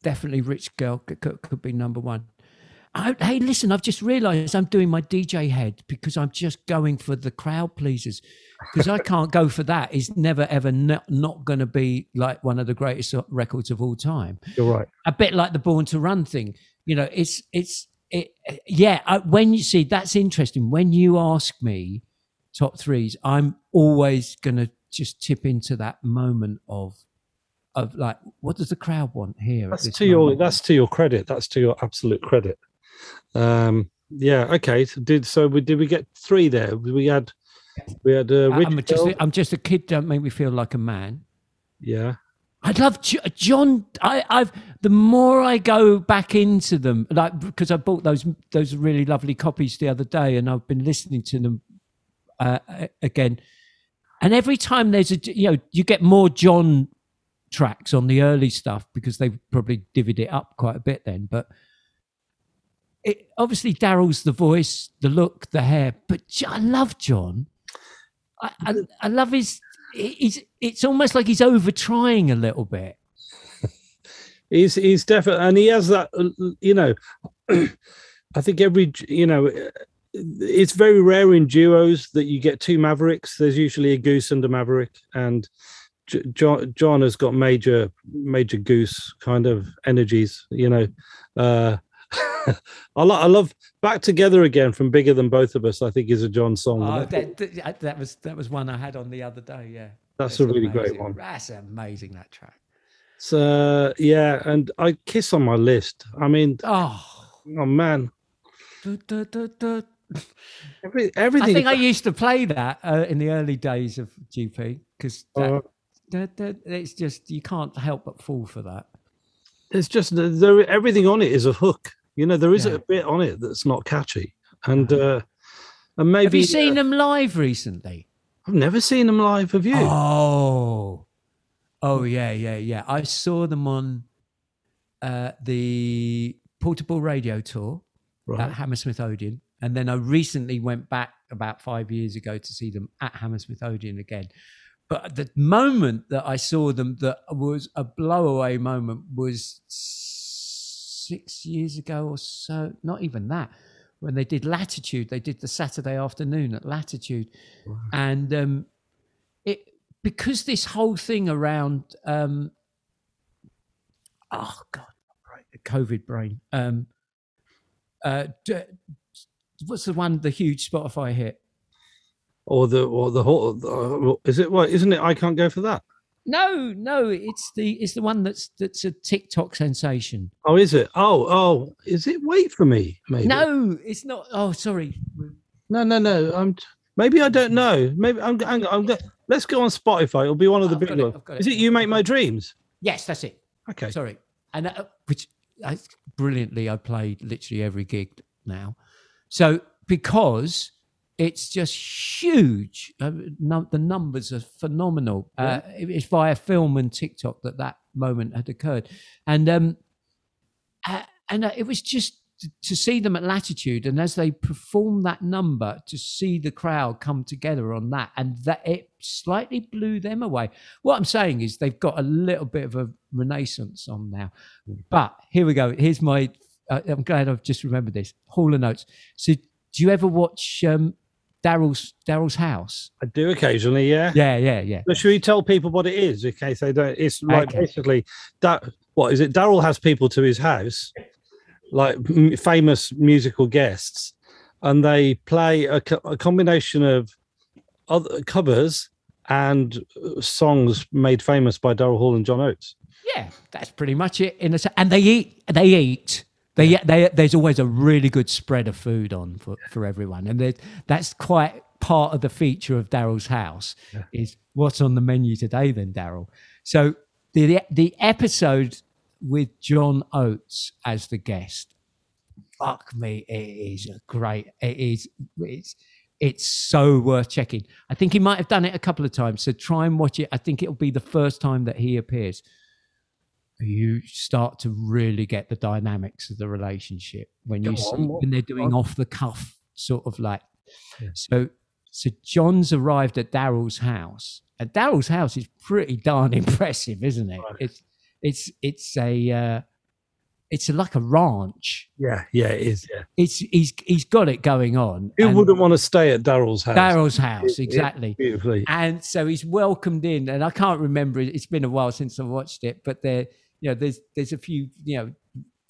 definitely rich girl could, could, could be number one. I, hey, listen, I've just realised I'm doing my DJ head because I'm just going for the crowd pleasers because I can't go for that. It's never ever not, not going to be like one of the greatest records of all time. you're right. A bit like the Born to Run thing, you know. It's it's it, yeah. I, when you see that's interesting. When you ask me top threes, I'm always going to just tip into that moment of of like, what does the crowd want here? That's to your that's to your credit. That's to your absolute credit. Um, yeah. Okay. So did so? We did we get three there? We had we had uh, I'm just, I'm just a kid. Don't make me feel like a man. Yeah. I love John. I, I've the more I go back into them, like because I bought those those really lovely copies the other day, and I've been listening to them uh, again. And every time there's a, you know, you get more John tracks on the early stuff because they probably divvied it up quite a bit then. But it, obviously, Daryl's the voice, the look, the hair. But I love John. I, I, I love his. He's. It's almost like he's over trying a little bit. He's he's definitely, and he has that. You know, I think every you know, it's very rare in duos that you get two mavericks. There's usually a goose and a maverick, and John John has got major major goose kind of energies. You know, uh, I, lo- I love back together again from bigger than both of us. I think is a John song. Oh, that- that, that, was that was one I had on the other day. Yeah, that's a really great one. That's amazing. That track. So yeah, and I kiss on my list. I mean, Oh, oh man, du- du- du- every, I think I used to play that uh, in the early days of GP because Uh, it's just you can't help but fall for that. It's just there everything on it is a hook you know there is Yeah. a bit on it that's not catchy and uh and maybe Have you seen uh, them live recently? i've never seen them live have you Oh, oh yeah, yeah, yeah. I saw them on uh, the portable radio tour at Hammersmith Odeon, and then I recently went back about five years ago to see them at Hammersmith Odeon again. But the moment that I saw them, that was a blowaway moment, was six years ago or so. Not even that. When they did Latitude, they did the Saturday afternoon at Latitude, Wow. and um, it because this whole thing around um, oh god, COVID brain. Um, uh, d- what's the one? The huge Spotify hit. or the or the whole uh, is it what isn't it i can't go for that No, no, it's the it's the one that's that's a TikTok sensation. oh is it oh oh is it wait for me maybe No, it's not. Oh, sorry. no no no i'm maybe i don't know maybe i'm, I'm, I'm go- let's go on spotify it'll be one of the I've big ones is it you make my dreams Yes, that's it. okay Sorry, and uh, which I, brilliantly I played literally every gig now. So because it's just huge, uh, num- the numbers are phenomenal. Uh, it- it's via film and TikTok that that moment had occurred, and um, uh, and uh, it was just to, to see them at Latitude, and as they perform that number, to see the crowd come together on that, and that it slightly blew them away. What I'm saying is they've got a little bit of a renaissance on now. But here we go. Here's my. Uh, I'm glad I've just remembered this. Hall and Oates. So, do you ever watch um, Daryl's Daryl's House? i do occasionally yeah Yeah, yeah, yeah. But should we tell people what it is in case they don't? It's like Okay. basically that. What is it? Daryl has people to his house, like m- famous musical guests, and they play a, co- a combination of other covers and uh, songs made famous by Daryl Hall and John Oates. Yeah, that's pretty much it. In a, and they eat. They eat. They, they, there's always a really good spread of food on for, for everyone, and that's quite part of the feature of Daryl's house. Is what's on the menu today, then Daryl. So the the episode with John Oates as the guest, fuck me, it is a great. It is. It's it's so worth checking. I think he might have done it a couple of times, so try and watch it. I think it'll be the first time that he appears you start to really get the dynamics of the relationship when you see when they're doing off the cuff sort of like Yeah. so so john's arrived at daryl's house and daryl's house is pretty darn impressive isn't it Right. it's it's it's a uh it's like a ranch Yeah, yeah, it is. Yeah. it's he's he's got it going on Who wouldn't want to stay at Daryl's house? daryl's house It- it- exactly Beautifully. and so he's welcomed in and i can't remember it- it's been a while since i watched it but there you know there's there's a few you know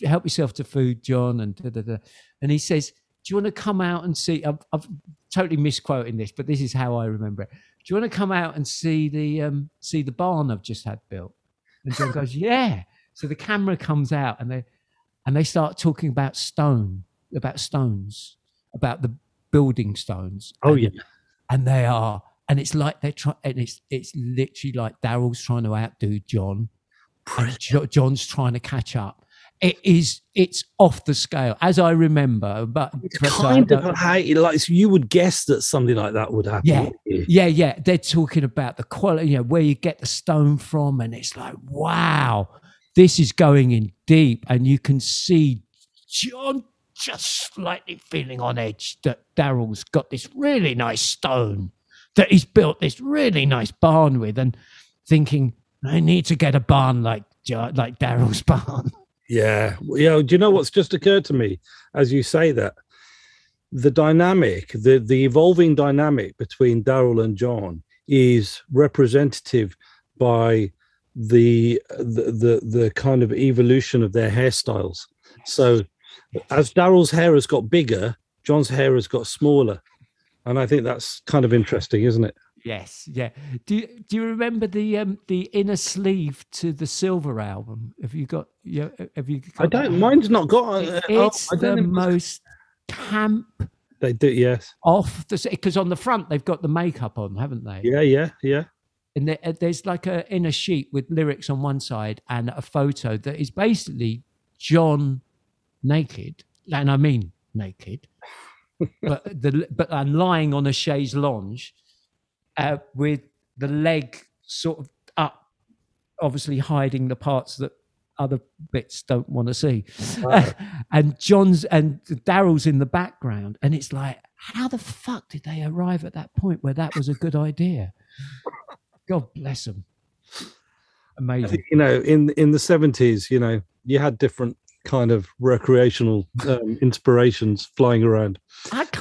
help yourself to food john and da, da, da. and he says do you want to come out and see I've, I've totally misquoting this but this is how i remember it. Do you want to come out and see the um see the barn i've just had built? And john goes yeah. So the camera comes out and they and they start talking about stone about stones about the building stones. Oh And- yeah. and they are and it's like they're trying and it's it's literally like daryl's trying to outdo john jo- john's trying to catch up it is it's off the scale as i remember but, It's I uh, kind of how like so you would guess that something like that would happen. Yeah. yeah yeah they're talking about the quality you know where you get the stone from and it's like wow this is going in deep and you can see john just slightly feeling on edge that daryl's got this really nice stone that he's built this really nice barn with and thinking i need to get a barn like like daryl's barn Yeah. Yeah. Do you know what's just occurred to me as you say that? The dynamic, the the evolving dynamic between Daryl and John is representative by the, the the the kind of evolution of their hairstyles. So as Daryl's hair has got bigger, John's hair has got smaller. And I think that's kind of interesting, isn't it? Yes, yeah. Do you, do you remember the um the inner sleeve to the Silver album? Have you got? Yeah, have you? I got that? don't. Mine's not got. Uh, It- oh, It's I the most camp They do. Yes. off the because on the front they've got the makeup on, haven't they? Yeah. Yeah. Yeah. And there, uh, there's like a inner sheet with lyrics on one side and a photo that is basically John naked, and I mean naked, but the but and lying on a chaise lounge uh, with the leg sort of up, obviously hiding the parts that other bits don't want to see. Wow. and John's and Daryl's in the background, and it's like, how the fuck did they arrive at that point where that was a good idea? God bless them. Amazing. you know in in the 70s you know you had different kind of recreational um, inspirations flying around I think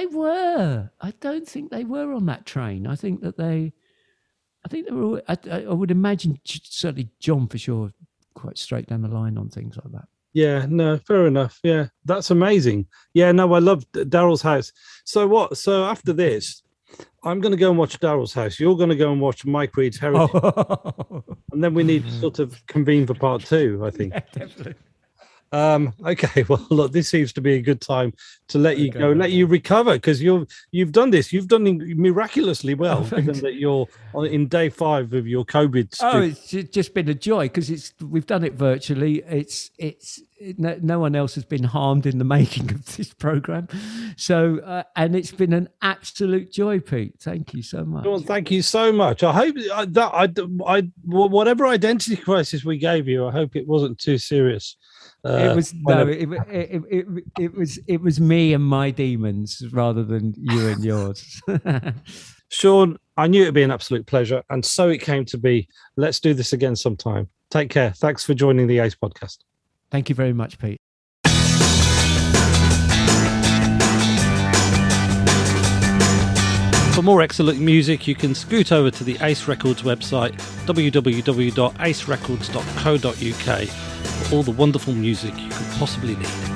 they were. I don't think they were on that train. I think that they, I think they were. I, I would imagine certainly John for sure, quite straight down the line on things like that. yeah no fair enough yeah that's amazing yeah no i love daryl's house so what so after this i'm going to go and watch daryl's house you're going to go and watch mike read's heritage and then we need to sort of convene for part two i think yeah, definitely. Um, okay, well, look, this seems to be a good time to let you Okay. go, let you recover because you've you've done this. You've done miraculously well, Oh, given that you're on, in day five of your COVID. Oh, it's just been a joy because it's we've done it virtually. It's it's it, no, no one else has been harmed in the making of this program, so uh, and it's been an absolute joy, Pete. Thank you so much. Well, thank you so much. I hope that I, I, whatever identity crisis we gave you, I hope it wasn't too serious. Uh, it was no, it, it, it, it, it was it was me and my demons rather than you and yours. Sean, I knew it'd be an absolute pleasure, and so it came to be. Let's do this again sometime. Take care. Thanks for joining the Ace podcast. Thank you very much, Pete. For more excellent music, you can scoot over to the Ace Records website, www.acerecords.co.uk, for all the wonderful music you could possibly need.